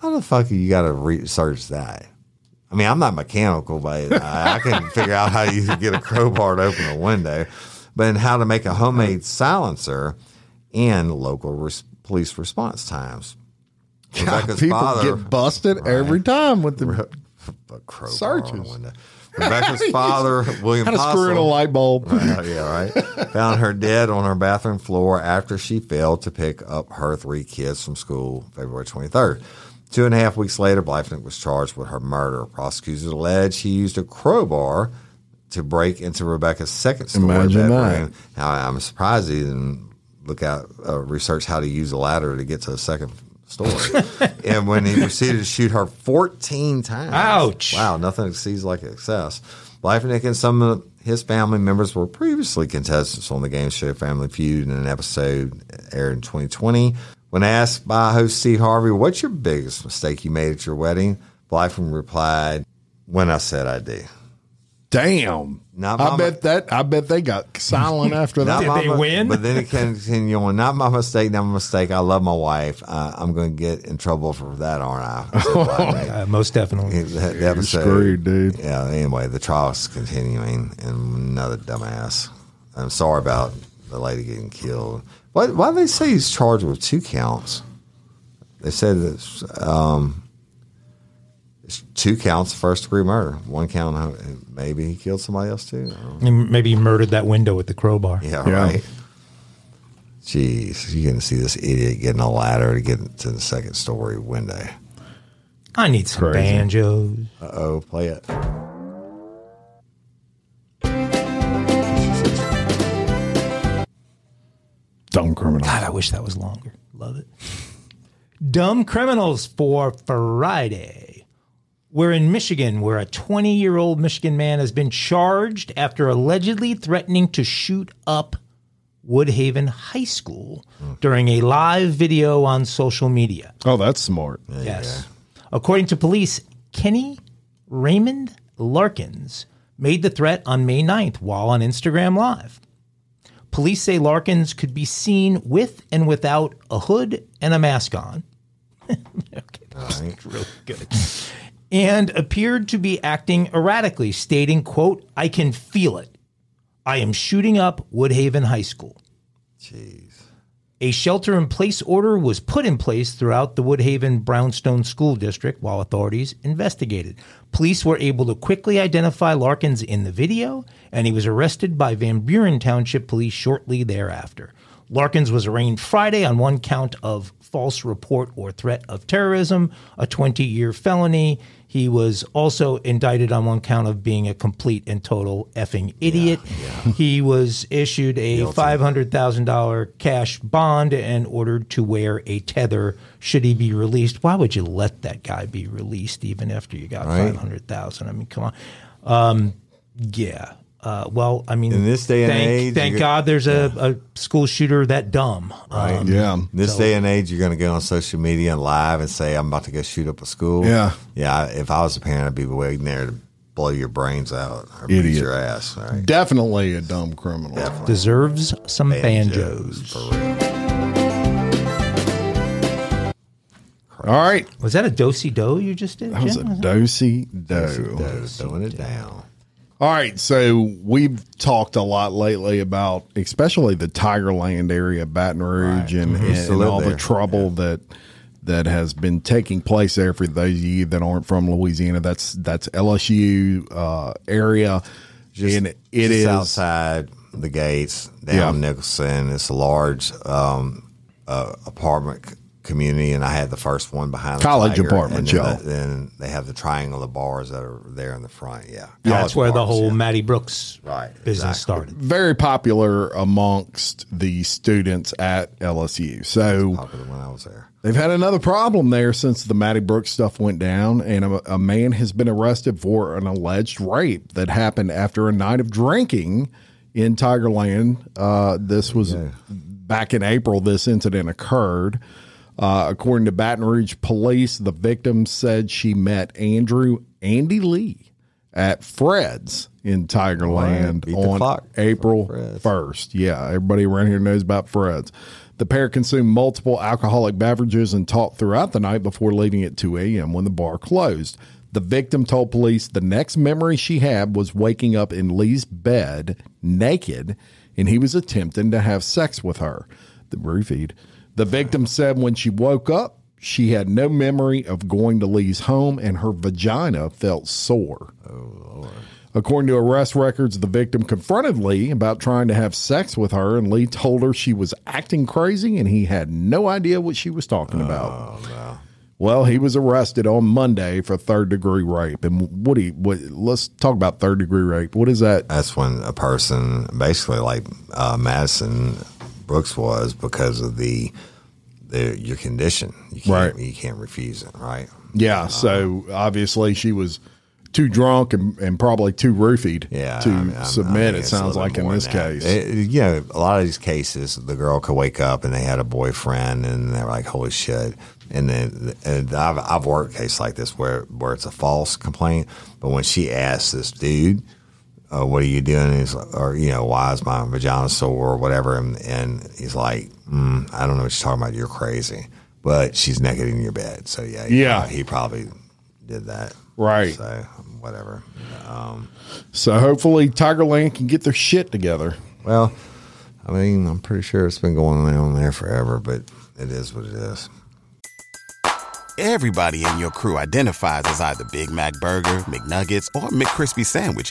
how the fuck you got to research that? I mean, I'm not mechanical, but I, I can figure out how you get a crowbar to open a window. But in how to make a homemade silencer and local res- police response times. Rebecca's
People
father,
get busted every time with the
a crowbar
Searches.
on the window. Rebecca's father, William
how to screw in a light bulb.
Right, yeah, right. Found her dead on her bathroom floor after she failed to pick up her three kids from school February 23rd. Two and a half weeks later, Bliefnick was charged with her murder. Prosecutors allege he used a crowbar to break into Rebecca's second story
Imagine
bedroom. Now, I'm surprised he didn't look out, uh, research how to use a ladder to get to the second story. and when he proceeded to shoot her 14 times.
Ouch.
Wow, nothing exceeds like excess. Bliefnick and some of his family members were previously contestants on the game show Family Feud in an episode aired in 2020. When asked by host Steve Harvey, what's your biggest mistake you made at your wedding? Bliefnick replied, when I said I do.
Damn.
Not
I
my-
bet that. I bet they got silent after that.
Did they
mi-
win?
But then it continued on. Not my mistake. Not my mistake. I love my wife. Uh, I'm going to get in trouble for that, aren't I? I said,
Uh, most definitely.
The, the episode,
screwed, dude.
Yeah. Anyway, the trial's continuing, and another dumbass. I'm sorry about the lady getting killed. Why? Why do they say he's charged with two counts? They said it's, um, it's two counts, of first degree murder. One count, uh, maybe he killed somebody else too. I.
Maybe he murdered that window with the crowbar.
Yeah,
Yeah.
right. Jeez, you can see this idiot getting a ladder to get to the second story window.
I need some
Crazy.
banjos.
Uh oh, play it.
Dumb criminal.
God, I wish that was longer. Love it. Dumb criminals for Friday. We're in Michigan, where a 20 year old Michigan man has been charged after allegedly threatening to shoot up Woodhaven High School during a live video on social media.
Oh, that's smart.
Yes. According to police, Kenny Raymond Larkins made the threat on May 9th while on Instagram Live. Police say Larkins could be seen with and without a hood and a mask on. okay, that's really good. And appeared to be acting erratically, stating, quote, I can feel it. I am shooting up Woodhaven High School.
Jeez.
A shelter in place order was put in place throughout the Woodhaven Brownstown School District while authorities investigated. Police were able to quickly identify Larkins in the video, and he was arrested by Van Buren Township Police shortly thereafter. Larkins was arraigned Friday on one count of false report or threat of terrorism, a 20 year felony. He was also indicted on one count of being a complete and total effing idiot. He was issued a $500,000 cash bond and ordered to wear a tether should he be released. Why would you let that guy be released even after you got
Right.
500,000? I mean, come on. Um, yeah. Uh, well, I mean,
In this day and
thank,
age,
thank God there's a, a school shooter that dumb. Um,
Yeah.
In this day and age, you're going to go on social media and live and say, I'm about to go shoot up a school.
Yeah.
Yeah. If I was a parent, I'd be waiting there to blow your brains out or beat your ass. All right.
Definitely a dumb criminal. Definitely.
deserves some banjos.
For real.
All right.
Was that a dosey do you just did?
That was a
Jim?
dosey do.
Those Throwing it down.
All right, so we've talked a lot lately about, especially the Tigerland area, Baton Rouge, and,
Mhm. Used to
and
live
all the
there.
trouble that that has been taking place there. For those of you that aren't from Louisiana, that's that's LSU uh, area, and it
Just
is
outside the gates down
Yeah.
Nicholson. It's a large um, uh, apartment community, and I had the first one behind the
College
Tiger,
apartments,
and then,
y'all.
the- then they have the triangle of bars that are there in the front. Yeah,
That's
College
where the whole
yeah.
Maddie Brooks
Right,
business
exactly.
started.
very popular amongst the students at LSU. So
popular when I was there.
They've had another problem there since the Maddie Brooks stuff went down, and a, a man has been arrested for an alleged rape that happened after a night of drinking in Tigerland. Uh, this was back in April. This incident occurred. Uh, according to Baton Rouge police, the victim said she met Andrew Andy Lee at Fred's in Tigerland
the
on. April 1st. Yeah, everybody around here knows about Fred's. The pair consumed multiple alcoholic beverages and talked throughout the night before leaving at 2 a.m. when the bar closed. The victim told police the next memory she had was waking up in Lee's bed naked and he was attempting to have sex with her. The roofied. The victim said when she woke up, She had no memory of going to Lee's home, and her vagina felt sore. According to arrest records, the victim confronted Lee about trying to have sex with her, and Lee told her she was acting crazy and he had no idea what she was talking about. Well, he was arrested on Monday for third degree rape. And what do you, what, let's talk about third degree rape. What is that?
That's when a person, basically like uh, Madison Brooks was, because of the, the your condition, you can't
Right.
you can't refuse it, right?
Yeah. Uh, so obviously she was too drunk and, and probably too roofied
Yeah,
to
I mean,
submit,
I think
it sounds like in this case.
It- you know, a lot of these cases, the girl could wake up and they had a boyfriend, and they're like, "Holy shit!" And then, and I've I've worked a case like this where where it's a false complaint, but when she asks this dude, uh, "What are you doing?" He's like, or you know, why is my vagina sore or whatever, and, and he's like, mm, "I don't know what you're talking about. You're crazy." But she's naked in your bed, so yeah, he
Yeah.
he probably did that,
Right.
So whatever. Um,
So hopefully Tiger Tigerland can get their shit together.
Well, I mean, I'm pretty sure it's been going on there forever, but it is what it is.
Everybody in your crew identifies as either Big Mac Burger, McNuggets, or McCrispy Sandwich.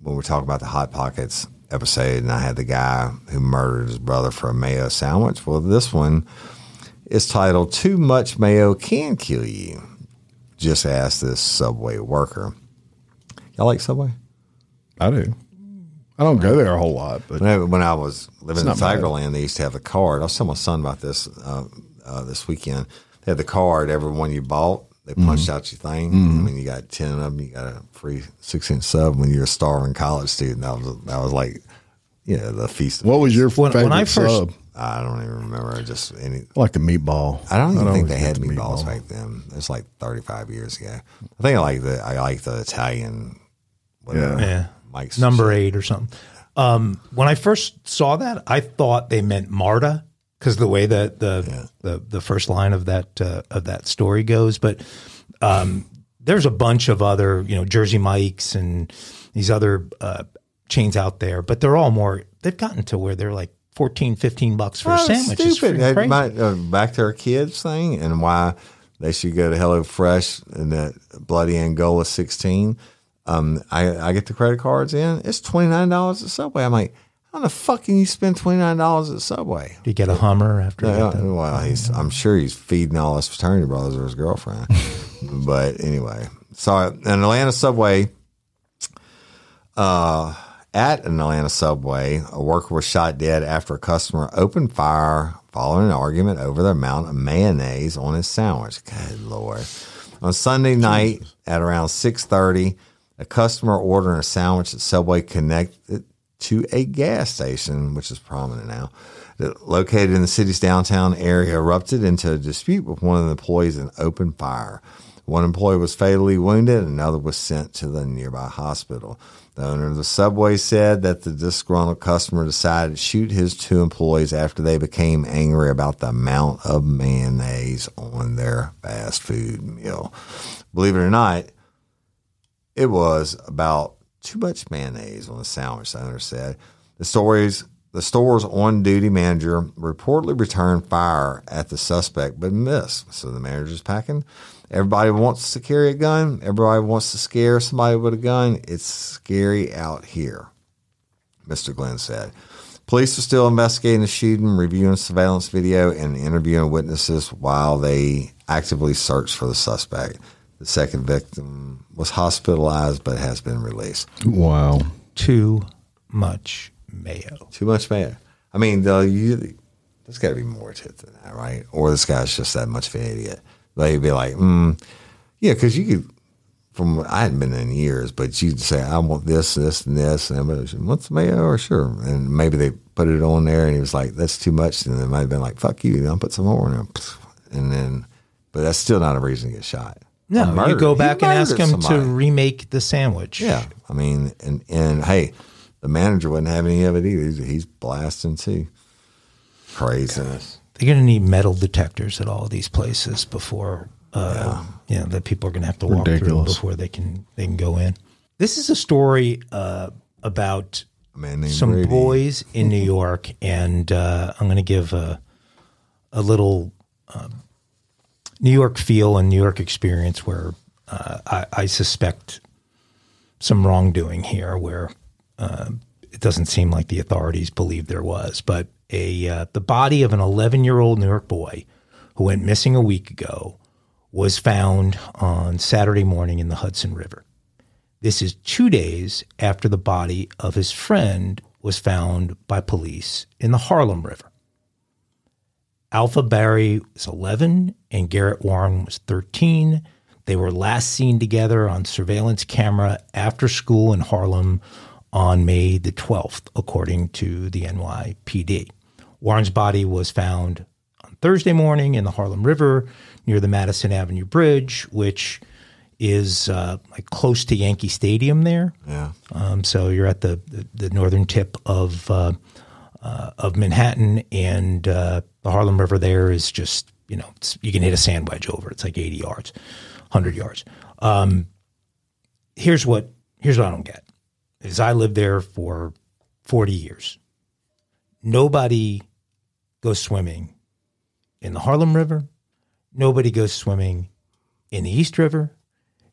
when we were talking about the Hot Pockets episode, and I had the guy who murdered his brother for a mayo sandwich. Well, this one is titled Too Much Mayo Can Kill You. Just ask this Subway worker. Y'all like Subway?
I do. I don't go there a whole lot, but
When I, was living in. Tigerland, they used to have the card. I was telling my son about this uh, uh, this weekend. They had the card. Every one you bought, they
Mm-hmm.
punched out your thing. I mean, you got ten of them. You got a free six inch sub when you're a starving college student. That was that was like, you know, the feast. Of
what was your
When-
favorite
when I first-
sub?
I don't even remember. Just any.
Like the meatball.
I don't even
I'd
think they had
the
meatballs back then. It's like 35 years ago. I think I like the I like the Italian. Whatever.
Yeah.
Mike's
number eight or something. Um, when I first saw that, I thought they meant Marta because the way that the, the the first line of that uh, of that story goes. But um, there's a bunch of other, you know, Jersey Mike's and these other uh, chains out there, but they're all more. They've gotten to where they're like 14, 15 bucks for a
Oh,
sandwich. It's
Stupid.
crazy.
my- uh, back to our kids thing and why they should go to Hello Fresh and that bloody Angola sixteen. Um, I, I get the credit cards in. It's twenty nine dollars at Subway. I'm like, how the fuck can you spend twenty nine dollars at Subway?
Do you get a Hummer after
Yeah,
get
well, he's, I'm sure he's feeding all his fraternity brothers or his girlfriend. but anyway, so an Atlanta subway, uh, at an Atlanta subway, a worker was shot dead after a customer opened fire following an argument over the amount of mayonnaise on his sandwich. Good lord! On Sunday night at around six thirty, a customer ordering a sandwich at Subway connected to a gas station, which is prominent now, that located in the city's downtown area, erupted into a dispute with one of the employees and opened fire. One employee was fatally wounded, another was sent to the nearby hospital. The owner of the subway said that the disgruntled customer decided to shoot his two employees after they became angry about the amount of mayonnaise on their fast food meal. Believe it or not, it was about too much mayonnaise on the sandwich, the owner said. The stories the store's on duty manager reportedly returned fire at the suspect but missed. So the manager's packing. Everybody wants to carry a gun. Everybody wants to scare somebody with a gun. It's scary out here, Mr. Glenn said. Police are still investigating the shooting, reviewing surveillance video, and interviewing witnesses while they actively search for the suspect. The second victim was hospitalized but has been released.
Wow.
too much mayo.
Too much mayo. I mean, though, you, there's got to be more to it than that, right? Or this guy's just that much of an idiot. They'd be like, mm, yeah, because you could, from I hadn't been in years, but you'd say, I want this, this, and this. And everybody said, what's mayo? Or sure. And maybe they put it on there and he was like, that's too much. And they might have been like, fuck you, I'll put some more in there. And then but that's still not a reason to get shot. A
No, you go back and ask
murdered
him to remake the sandwich.
Yeah, I mean, and and hey, the manager wouldn't have any of it either. He's, he's blasting too. Craziness.
they're going to need metal detectors at all of these places before uh, you know that people are going to have to walk through before they can they can go in. This is a story uh, about
A man named
some
Brady.
boys in New York, and uh, I'm going to give a a little um, New York feel and New York experience where uh, I, I suspect some wrongdoing here, where uh, it doesn't seem like the authorities believe there was. But a uh, the body of an 11 year old New York boy who went missing a week ago was found on Saturday morning in the Hudson River. This is two days after the body of his friend was found by police in the Harlem River. Alpha Barry was 11 and Garrett Warren was 13. They were last seen together on surveillance camera after school in Harlem on May the 12th, according to the NYPD. Warren's body was found on Thursday morning in the Harlem River near the Madison Avenue Bridge, which is uh, like close to Yankee Stadium there.
Yeah.
Um, so you're at the, the, the northern tip of uh, uh, of Manhattan, and uh, the Harlem River there is just you know you can hit a sand wedge over. It's like 80 yards, 100 yards. Um, here's what here's what I don't get is I lived there for 40 years. Nobody goes swimming in the Harlem River. Nobody goes swimming in the East River.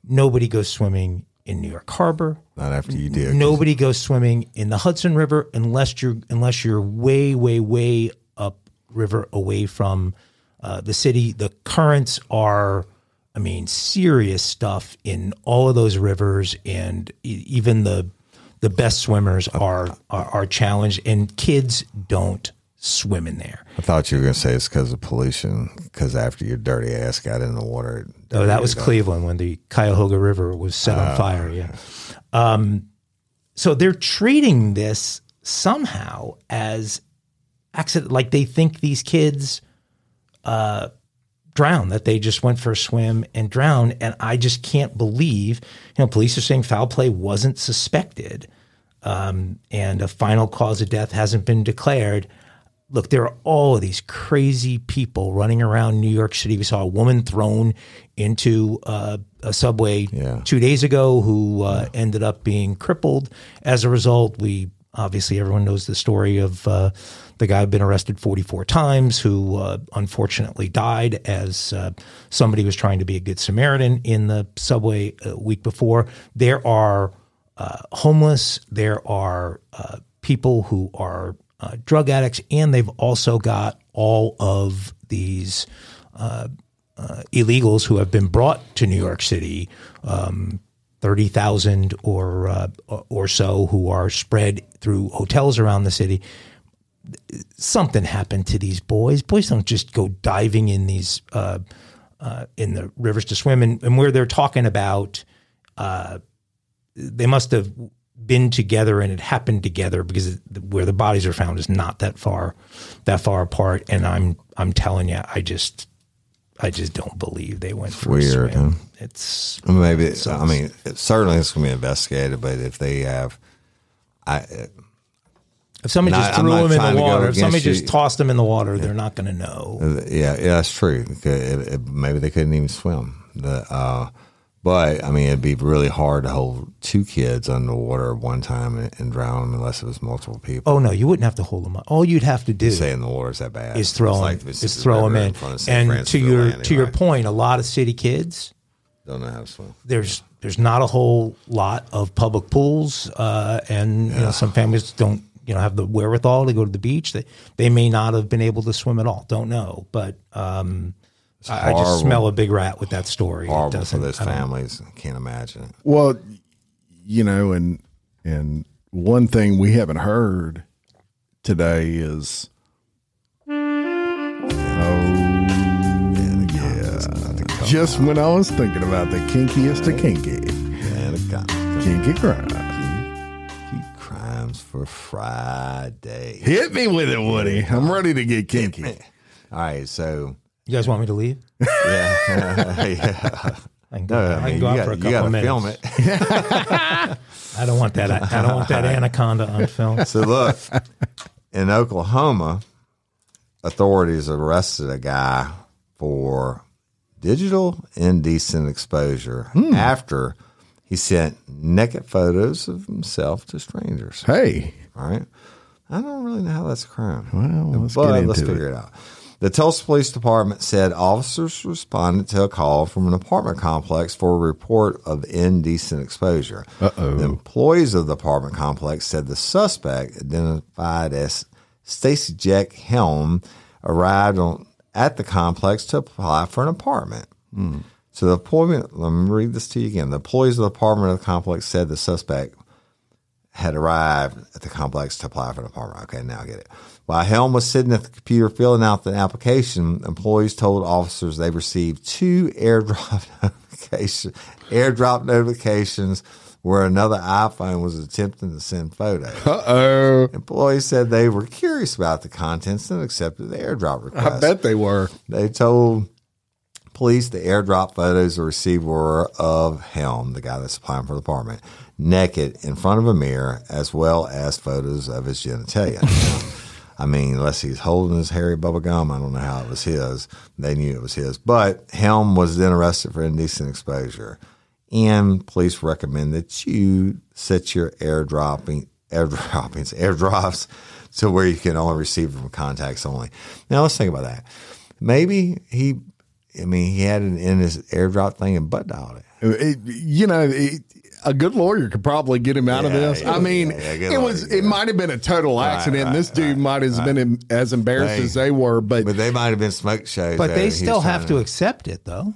Nobody goes swimming in New York Harbor.
Not after you did.
Nobody goes swimming in the Hudson River unless you're unless you're way, way, way up river away from uh, the city. The currents are, I mean, serious stuff in all of those rivers, and e- even the the best swimmers are are, are challenged, and kids don't swim in there.
I thought you were going to say it's because of pollution. Because after your dirty ass got in the water,
Oh, that was
dirtied it up.
Cleveland when the Cuyahoga River was set on fire. Yeah. Um, so they're treating this somehow as accident, like they think these kids uh, drowned, that they just went for a swim and drowned. And I just can't believe, you know, police are saying foul play wasn't suspected um, and a final cause of death hasn't been declared. Look, there are all of these crazy people running around New York City. We saw a woman thrown into uh, a subway
Yeah.
two days ago who uh, ended up being crippled as a result. We obviously everyone knows the story of uh, the guy who'd been arrested 44 times who uh, unfortunately died as uh, somebody was trying to be a good Samaritan in the subway a week before. There are uh, homeless, there are uh, people who are uh, drug addicts, and they've also got all of these uh, uh, illegals who have been brought to New York City, um, thirty thousand or uh, or so, who are spread through hotels around the city. Something happened to these boys. Boys don't just go diving in these uh, uh, in the rivers to swim, and, and where they're talking about, they must have been together and it happened together because it, where the bodies are found is not that far that far apart. And I'm I'm telling you, I just I just don't believe they went for
weird,
a swim.
huh?
It's
Maybe I mean it, certainly it's going to be investigated, but if they have, I
if somebody
Not-
just threw them in the water, if somebody
you.
just tossed them in the water, they're not going to know.
yeah, yeah, that's true. It- it- it- maybe they couldn't even swim. The, uh, but I mean, it'd be really hard to hold two kids underwater at one time and, and drown them unless it was multiple people.
Oh no, you wouldn't have to hold them up. All you'd have to do
Saying the water's that bad
is throw them,
like
is throw them in.
St.
And
Francis
to your to your
right?
point, a lot of city kids
don't know how to swim.
there's there's not a whole lot of public pools, uh, and you know some families don't you know have the wherewithal to go to the beach. They they may not have been able to swim at all. Don't know, but um, I, I just smell a big rat with that story. It
Horrible for
doesn't-
those
I
families. Can't imagine it.
Well, you know, and and one thing we haven't heard today is oh yeah, just when I was thinking about the kinkiest of kinky,
And it got
kinky crime.
keep crimes for Friday.
Hit me with it, Woody. I'm ready to get kinky.
All right, so
You guys want me to leave?
Yeah, yeah.
I can go,
No,
I
I
can go out
got,
for a
you
couple
got to
minutes.
film it.
I don't want that. I don't want that anaconda on film.
So look, in Oklahoma, authorities arrested a guy for digital indecent exposure hmm. after he sent naked photos of himself to strangers.
Hey,
All right. I don't really know how that's a crime.
Well, let's
but
get
let's
into
figure it. out. The Tulsa Police Department said officers responded to a call from an apartment complex for a report of indecent exposure.
Uh-oh.
The employees of the apartment complex said the suspect, identified as Stacy Jack Helm, arrived on at the complex to apply for an apartment. Hmm. So the appointment, let me read this to you again. The employees of the apartment of the complex said the suspect had arrived at the complex to apply for an apartment. Okay, now I get it. While Helm was sitting at the computer filling out the application, employees told officers they received two airdrop notifications, airdrop notifications where another iPhone was attempting to send photos.
uh oh.
Employees said they were curious about the contents and accepted the airdrop request.
I bet they were.
They told police the airdrop photos received were of Helm, the guy that's applying for the apartment, naked in front of a mirror, as well as photos of his genitalia. I mean, unless he's holding his hairy bubble gum, I don't know how it was his. They knew it was his. But Helm was then arrested for indecent exposure. And police recommend that you set your airdropping airdroppings, airdrops to where you can only receive from contacts only. Now let's think about that. Maybe he, I mean, he had it in his airdrop thing and butt dialed it.
It- you know, it, a good lawyer could probably get him out of this.
yeah,
I mean,
yeah, yeah, good
it was it might have been a total accident.
right,
this dude
right,
might have been as embarrassed
They-
as they were, but,
But they might have been smoke shows.
But they still have
trying
to accept it, though.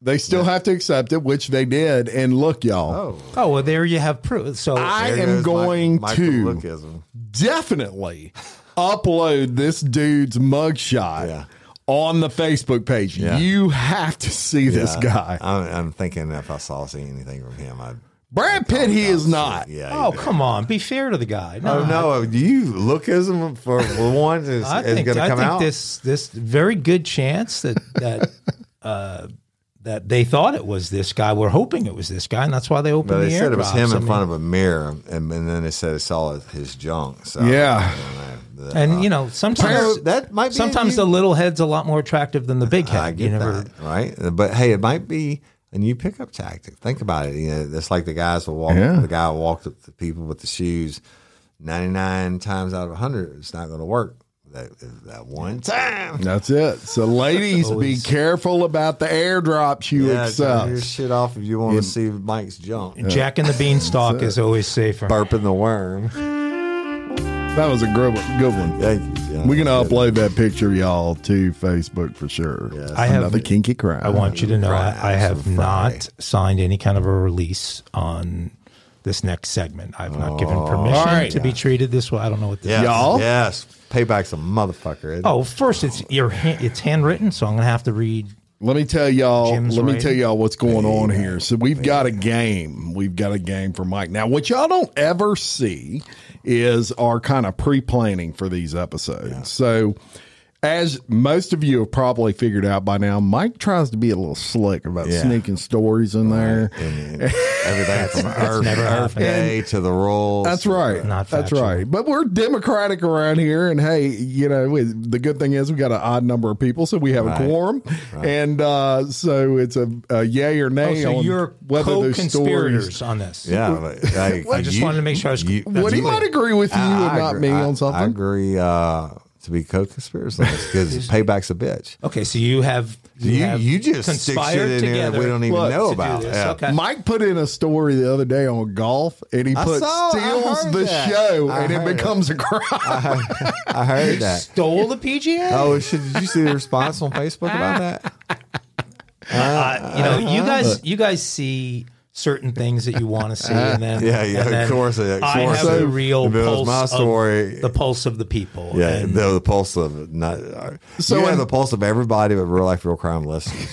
they still have to accept it, which they did. And look, y'all,
Oh,
Oh well, there you have proof. So
I am going
Mike-
to definitely upload this dude's mugshot
Yeah.
On the Facebook page.
Yeah.
You have to see this guy.
I'm, I'm thinking if I saw see anything from him, I'd.
Brad Pitt, he is not.
Yeah.
oh
he-
come on, be fair to the guy.
Oh no! Do you lookism for one is,
I
is
think
going to
I
come
think
out?
this this very good chance that that uh, that they thought it was this guy. We're hoping it was this guy, and that's why they opened
but they
the
said it was
airdrops.
him
I
in
mean,
front of a mirror, and, and then they said they saw his junk. So
Yeah.
The-
And you know, uh, sometimes
So that might be
sometimes the little head's a lot more attractive than the big head.
I get
you never,
that, right? But hey, it might be a new pickup tactic. Think about it. You know, it's like the guys will walk.
Yeah.
The guy will walk up to people with the shoes. Ninety nine times out of hundred, it's not going to work. That that one time.
That's it. So, ladies, be
Always.
careful about the airdrops you
Yeah, turn your
accept.
shit off if you want to see Mike's junk.
Jack and the Beanstalk is always safer.
Burping the worm.
That was a good one. Good one.
Thank you.
We're gonna upload that picture, y'all, to Facebook for sure.
Yes.
I have-
another kinky crime.
I want you to know I, I have not signed any kind of a release on this next segment. I've not given oh. permission
All right.
to be treated this way. I don't know what this
Yes,
is.
Y'all?
Yes. Payback's a motherfucker. isn't?
Oh, first it's your hand, it's handwritten, so I'm gonna have to read.
Let me tell y'all.
Jim's
let me
writing.
tell y'all what's going on here. So we've got a game. We've got a game for Mike. Now, what y'all don't ever see is our kind of pre-planning for these episodes. So, as most of you have probably figured out by now, Mike tries to be a little slick about
Yeah.
sneaking stories in there.
And everything from Earth,
never
Earth
happened.
Day to the rules.
That's right.
Not
That's right. But we're democratic around here, and hey, you know, it- the good thing is we got an odd number of people, so we have
Right.
a quorum, and uh, so it's a, a yay or
Oh,
nay
so
on
you're
whether those
co-conspirators
stories.
on this.
Yeah. but, hey,
I just
you-
wanted to make sure I was.
you-
What he
you-
might agree with you
I-
and
I
not
agree.
me
I-
on something.
I agree uh, to be co-conspirators because payback's a bitch.
Okay, so you have you,
You,
have
you just stick shit in there that we don't even know about.
this.
Yeah.
Okay.
Mike put in a story the other day on golf, and he
I
put
saw-
steals the
that.
show,
I
and it
heard
becomes a crime.
I heard that.
Stole the PGA.
Oh, shit, did you see the response on Facebook about that?
Uh, you know, you guys, you guys see certain things that you want to see, and then
Yeah, yeah,
and
of
then
course, of
I
course.
have the
So,
real
if
pulse
my
of
story-
the pulse of the people.
Yeah,
and
the, the pulse of not.
So
So you have the pulse of everybody, but real life, real crime listeners.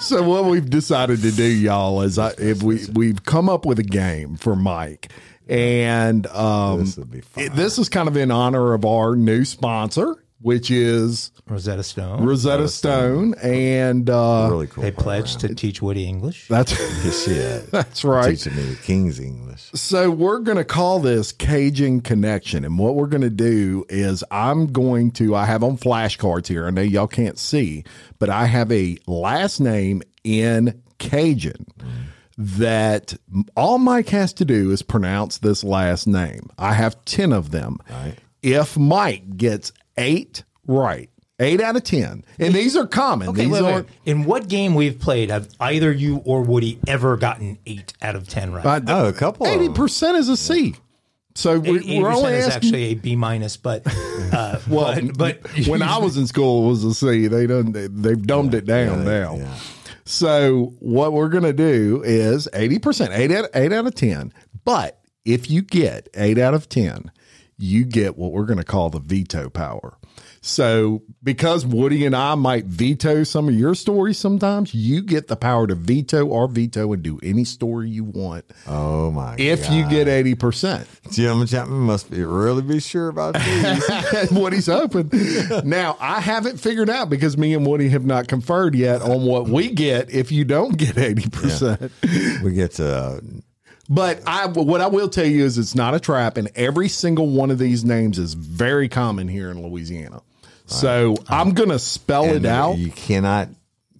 so what we've decided to do, y'all, is I, if we we've come up with a game for Mike, and um,
This would be fun.
it- this is kind of in honor of our new sponsor. Which is
Rosetta Stone.
Rosetta Stone, and uh,
really cool.
they pledged to teach Woody English.
that's
Good shit.
that's right.
Teaching me the King's English.
So we're going to call this Cajun Connection, and what we're going to do is I'm going to I have on flashcards here. I know y'all can't see, but I have a last name in Cajun that all Mike has to do is pronounce this last name. I have ten of them.
Right.
If Mike gets eight right, eight out of ten, and these are common.
Okay,
these
wait, wait.
aren't.
In what game we've played have either you or Woody ever gotten eight out of ten right?
I Oh, a couple
Eighty percent is a C. So we,
Eighty
we're only
percent is
asking.
actually a B minus, but uh,
Well,
but, but
when I was in school, it was a C. They done they, they've dumbed it down now.
yeah.
So what we're gonna do is eighty percent, eight out eight out of ten. But if you get eight out of ten, you get what we're gonna call the veto power. So because Woody and I might veto some of your stories sometimes, you get the power to veto or veto and do any story you want
Oh my
if
God.
you get eighty percent.
Jim Chapman must be really be sure about these.
what he's hoping. Now, I haven't figured out because me and Woody have not conferred yet on what we get if you don't get 80%.
we get to uh,
But I what I will tell you is it's not a trap and every single one of these names is very common here in Louisiana. So, I'm going to spell
and
it out.
You cannot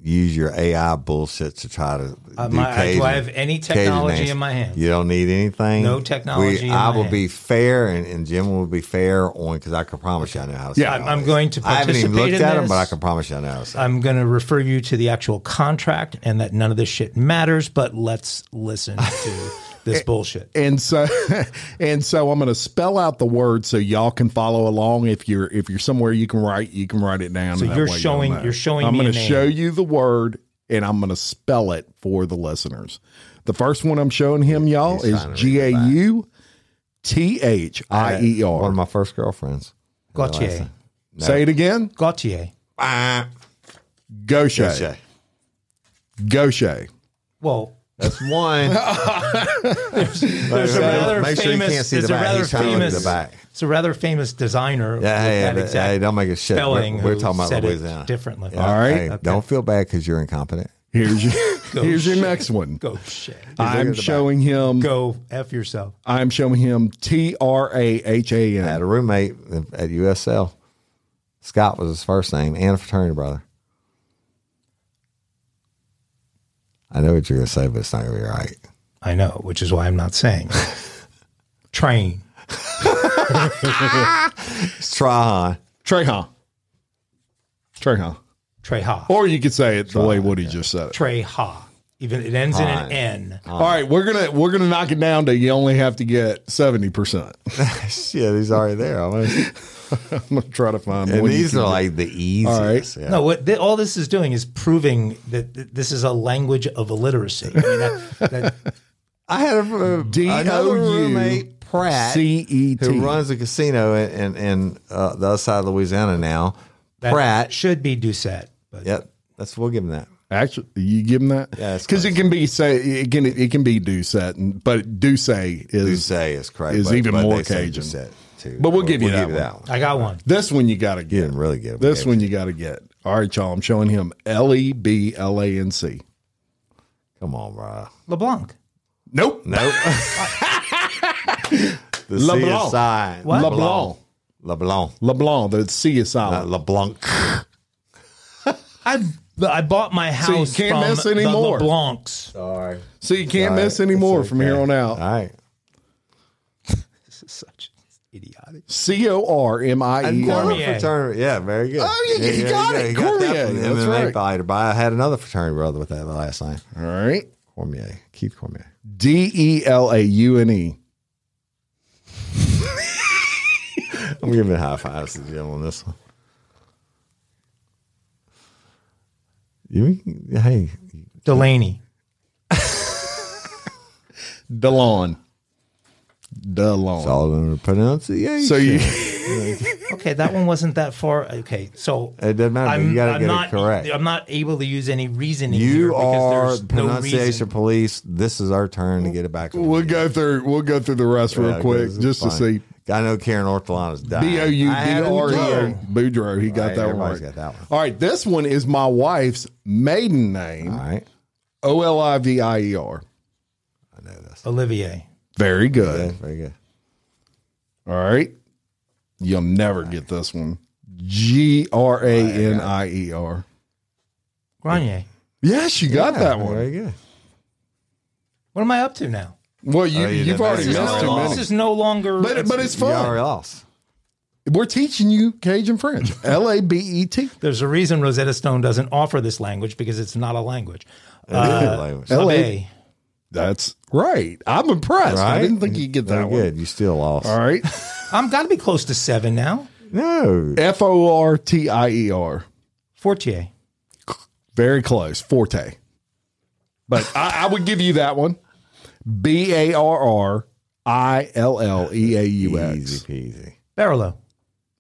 use your AI bullshit to try to.
Uh,
do
my- do I have any technology in my hand?
You don't need anything.
No technology
We,
in
I
my
will
hand.
be fair, and, and Jim will be fair on because I can promise you I know how to.
Yeah,
say
I'm- I'm going to
I haven't even looked
in
at them, but I can promise you I know how to. Say.
I'm going to refer you to the actual contract and that none of this shit matters, but let's listen to this bullshit.
and so and so I'm going to spell out the word so y'all can follow along. If you're if you're somewhere you can write, you can write it down.
So you're showing- you're showing
I'm
me a
gonna show you the word, and I'm going to spell it for the listeners. The first one I'm showing him, y'all,
He's
is
trying to
G
read
A
it
U T H I E
One of my first girlfriends.
Gautier.
Say it again.
Gautier.
Ah,
Gaucher.
Shay.
Gaucher.
Well,
That's one.
there's a rather
Make sure you
famous.
can't see
there's
the
a
back.
rather
He's trying to look at
famous.
the back.
It's a rather famous designer.
Yeah,
with
hey,
that
hey,
exact
hey, don't make it shit. We're- we're talking about
said it
Louisiana.
differently.
Yeah,
All right.
hey, Don't feel bad because you're incompetent.
Here's your
Go
here's your
shit.
next one.
Go shit.
I'm
at the
showing him.
Go f yourself.
I'm showing him T R A H A
I had a roommate at USL. Scott was his first name and a fraternity brother. I know what you're going to say, but it's not going to be right.
I know, which is why I'm not saying. Train.
It's Trahan.
Treha. Treha.
Treha.
Or you could say it the way Woody just said it.
Treha. Even it ends in an
Fine.
N.
All right, we're gonna we're gonna knock it down to you only have to get seventy percent.
Shit, he's already there. almost.
I'm gonna try to find.
and
one you
these
can
are like the easiest. Yeah.
No, what th- all this is doing is proving that th- this is a language of illiteracy. I mean, that, that,
I had a,
D O
another
U
roommate, Pratt,
C E T.
who runs a casino in, in, in uh, the other side of Louisiana now.
that
Pratt.
should be Doucette. But
Yep, that's we'll give him that.
Actually, you give him that.
Yeah,
because it can be say it can it can be Doucet, and but Doucet is
Doucet is correct.
is
but-
even
but
more Cajun.
Too.
But we'll give you that one.
I got one.
This one you got to get.
didn't really get it.
This one you got to get. All right, y'all. I'm showing him L E B L A N C.
Come on, bro.
LeBlanc.
Nope.
Nope. the
LeBlanc.
C is silent.
What?
LeBlanc.
LeBlanc.
LeBlanc. The C is
Not
silent.
LeBlanc.
I I bought my house
you
house
can't
from
miss
the
anymore.
LeBlancs.
Sorry.
so you can't
Sorry.
miss anymore
It's
from
okay.
here on out.
All right.
This is such idiotic.
C O R M I E
Cormier. Cormier.
fraternity. Yeah, very good.
Oh, you- you got it.
that
Cormier.
from the
That's
MMA
right.
fighter, but I had another fraternity brother with that last name.
All right.
Cormier. Keith Cormier.
D E L A U N E.
I'm giving it high fives to Jim on this one. You, hey,
Delaney.
Delon. Delon.
it's all in the pronunciation.
So you
Okay, that one wasn't that far. Okay, so
It doesn't matter, but you gotta get it
not,
correct.
I'm not able to use any reasoning here
You
because
are
there's no
pronunciation
reason.
police. This is our turn to get it back.
we'll go through we'll go through the rest real quick
because
just to see.
I know Karen Ortolano's died.
B O U D
I had it
R E
wrong.
A. Boudreaux. He got
Right,
that one
everybody's
right.
got that one.
All right, this one is my wife's maiden name.
All right.
O L I V I E R.
I know this.
Olivier.
Very
Good.
good.
Very good.
All right. You'll never get this one. G R A N I E R.
Grenier.
Yes, you got that one.
Very good.
What am I up to now?
Well, you,
Oh, you
you've already
know.
missed
No,
too many.
This is no longer.
But, but it's
You already
fun.
lost.
We're teaching you Cajun French. L A B E T.
There's a reason Rosetta Stone doesn't offer this language because it's not a language.
It is a uh, language.
L-
Sabe.
That's right. I'm impressed. I didn't think you'd get
Very
that one.
good. You still lost.
All right.
I'm got to be close to seven now.
No.
F O R T I E R.
Fortier.
Very close. Forte. But I, I would give you that one. B A R R I L L E A U X.
Easy peasy.
Barolo.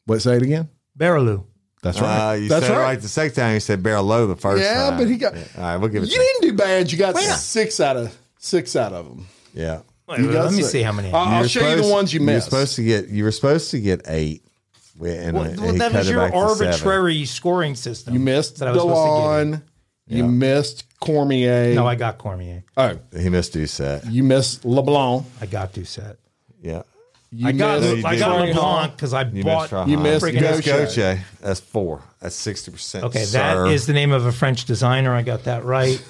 What? Say it again.
Barolou.
That's right.
Uh, you
That's
said it
right.
right the second time. You said barrel low the first
Yeah,
time.
but he got-
Yeah. All right, we'll give it
You
to you.
didn't do bad. You got
Why not?
six out of six out of them.
Yeah.
Wait,
You got
let me
six.
see how many.
Uh, I'll
were
show you the
supposed-
ones you
were
missed.
supposed to get. You were supposed to get eight. We- And
well,
and
well,
he
that
cut
was
it
your
back to seven.
arbitrary scoring system.
You missed
that I was supposed to
Delon. You missed Cormier.
No, I got Cormier.
oh,
He missed Doucet.
you missed LeBlanc.
I got Doucet.
Yeah.
You
I got
missed
I got LeBlanc because I
You
bought.
missed
You missed
friggin'
Gaucher.
Gaucher. That's four. That's sixty percent.
Okay, that is the name of a French designer. I got that right.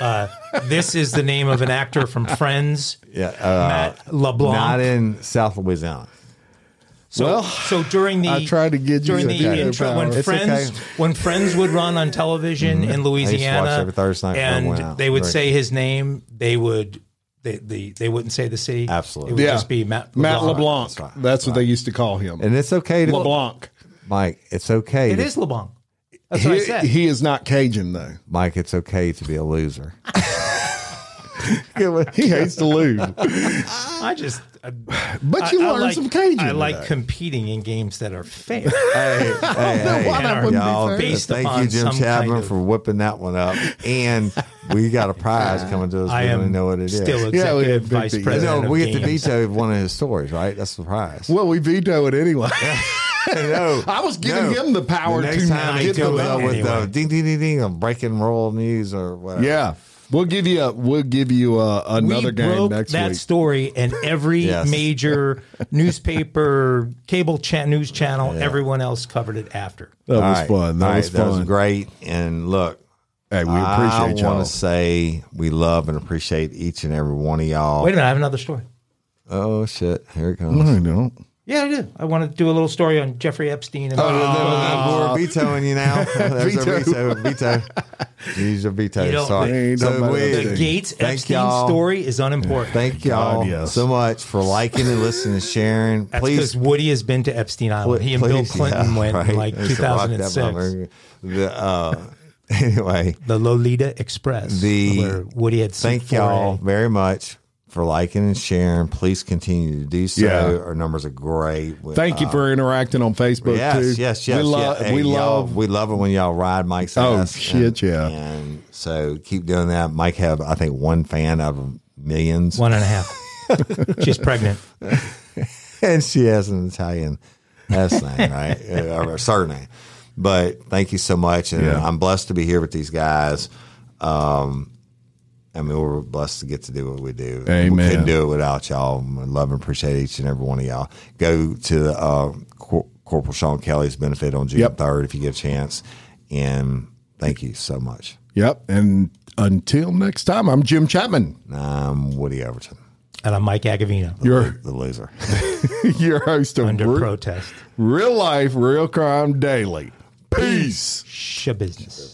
Uh, this is the name of an actor from Friends,
yeah. Uh,
Matt LeBlanc.
not in South Louisiana.
So,
Well,
so during the
I tried to get you
during
to
the
take your
intro when.
It's
friends
okay.
when Friends would run on television in
Mm-hmm. watch
Louisiana
every Thursday night before it went
and they would
Very
say his name, they would they they, they wouldn't say the city.
Absolutely.
it would
Yeah.
just be Matt
Matt
LeBlanc.
LeBlanc. That's, what they used to call him.
And it's okay to
LeBlanc.
Mike. It's okay.
It
to-
is LeBlanc. That's what I said.
he is not Cajun though.
Mike. It's okay to be a loser.
He hates to lose.
I just I,
But you
I- I like,
some Cajun.
I like
today.
competing in games that are fair.
hey, hey, hey,
why that wouldn't
y'all,
fair.
Based
thank you, Jim
some
Chapman,
kind of-
for whipping that one up. And we got a prize coming to us.
I
we don't
am
know what it is.
still
Yeah,
executive
we have
vice
big-
president.
no,
of
we get to
games.
veto one of his stories, right? That's the prize.
well, we veto it anyway.
no,
I was giving
no.
him the power
The
to
next time
get the
comes
vote.
up with
Anyway.
the ding ding ding ding, of breaking royal news or whatever.
Yeah, we'll give you a, we'll give you a, another
we
game
broke
next
that
week.
story, and every
Yes.
major newspaper, cable cha- news channel, everyone else covered it after.
That
All
was
right.
fun. That
All
was
right, That
fun.
was great. And look,
Hey, we
I
appreciate y'all.
want to say we love and appreciate each and every one of y'all.
Wait a minute, I have another story.
Oh shit! Here it comes.
No, I don't.
Yeah, I do. I want to do a little story on Jeffrey Epstein. And
Oh, we're vetoing you now. There's
Veto.
a veto. Veto. Use your veto.
You don't-
Sorry.
Ain't
So we,
the Gates
thank
Epstein
y'all.
story is unimportant.
Thank y'all
God, yes.
so much for liking and listening and sharing.
That's
Please,
because Woody has been to Epstein Island. He and Bill Clinton
yeah,
went
right.
in like
There's a
2006.
The, uh, anyway,
The Lolita Express.
The-
where Woody had
thank y'all very much for liking and sharing. Please continue to do so.
Yeah.
Our numbers are great.
Thank you for interacting on Facebook
Yes,
too.
yes, yes.
We, lo-
yeah.
We
y'all-
love.
we love it when y'all ride Mike's ass.
Oh,
ass.
shit,
and,
yeah.
And so keep doing that. Mike have I think one fan out of millions,
One and a half. She's pregnant.
and she has an Italian last name, right, Uh, or a surname. But thank you so much, and
Yeah.
I'm blessed to be here with these guys. Um, I mean, we're blessed to get to do what we do. We
Amen.
couldn't do it without y'all. I love and appreciate each and every one of y'all. Go to uh, Cor- Corporal Sean Kelly's benefit on June
Yep.
3rd if you get a chance. And thank you so much.
Yep. And until next time, I'm Jim Chapman,
I'm Woody Overton.
And I'm Mike Agovino
You're
the loser.
your host of
under
Re-
protest.
Real Life, Real Crime Daily. Peace.
Sh business.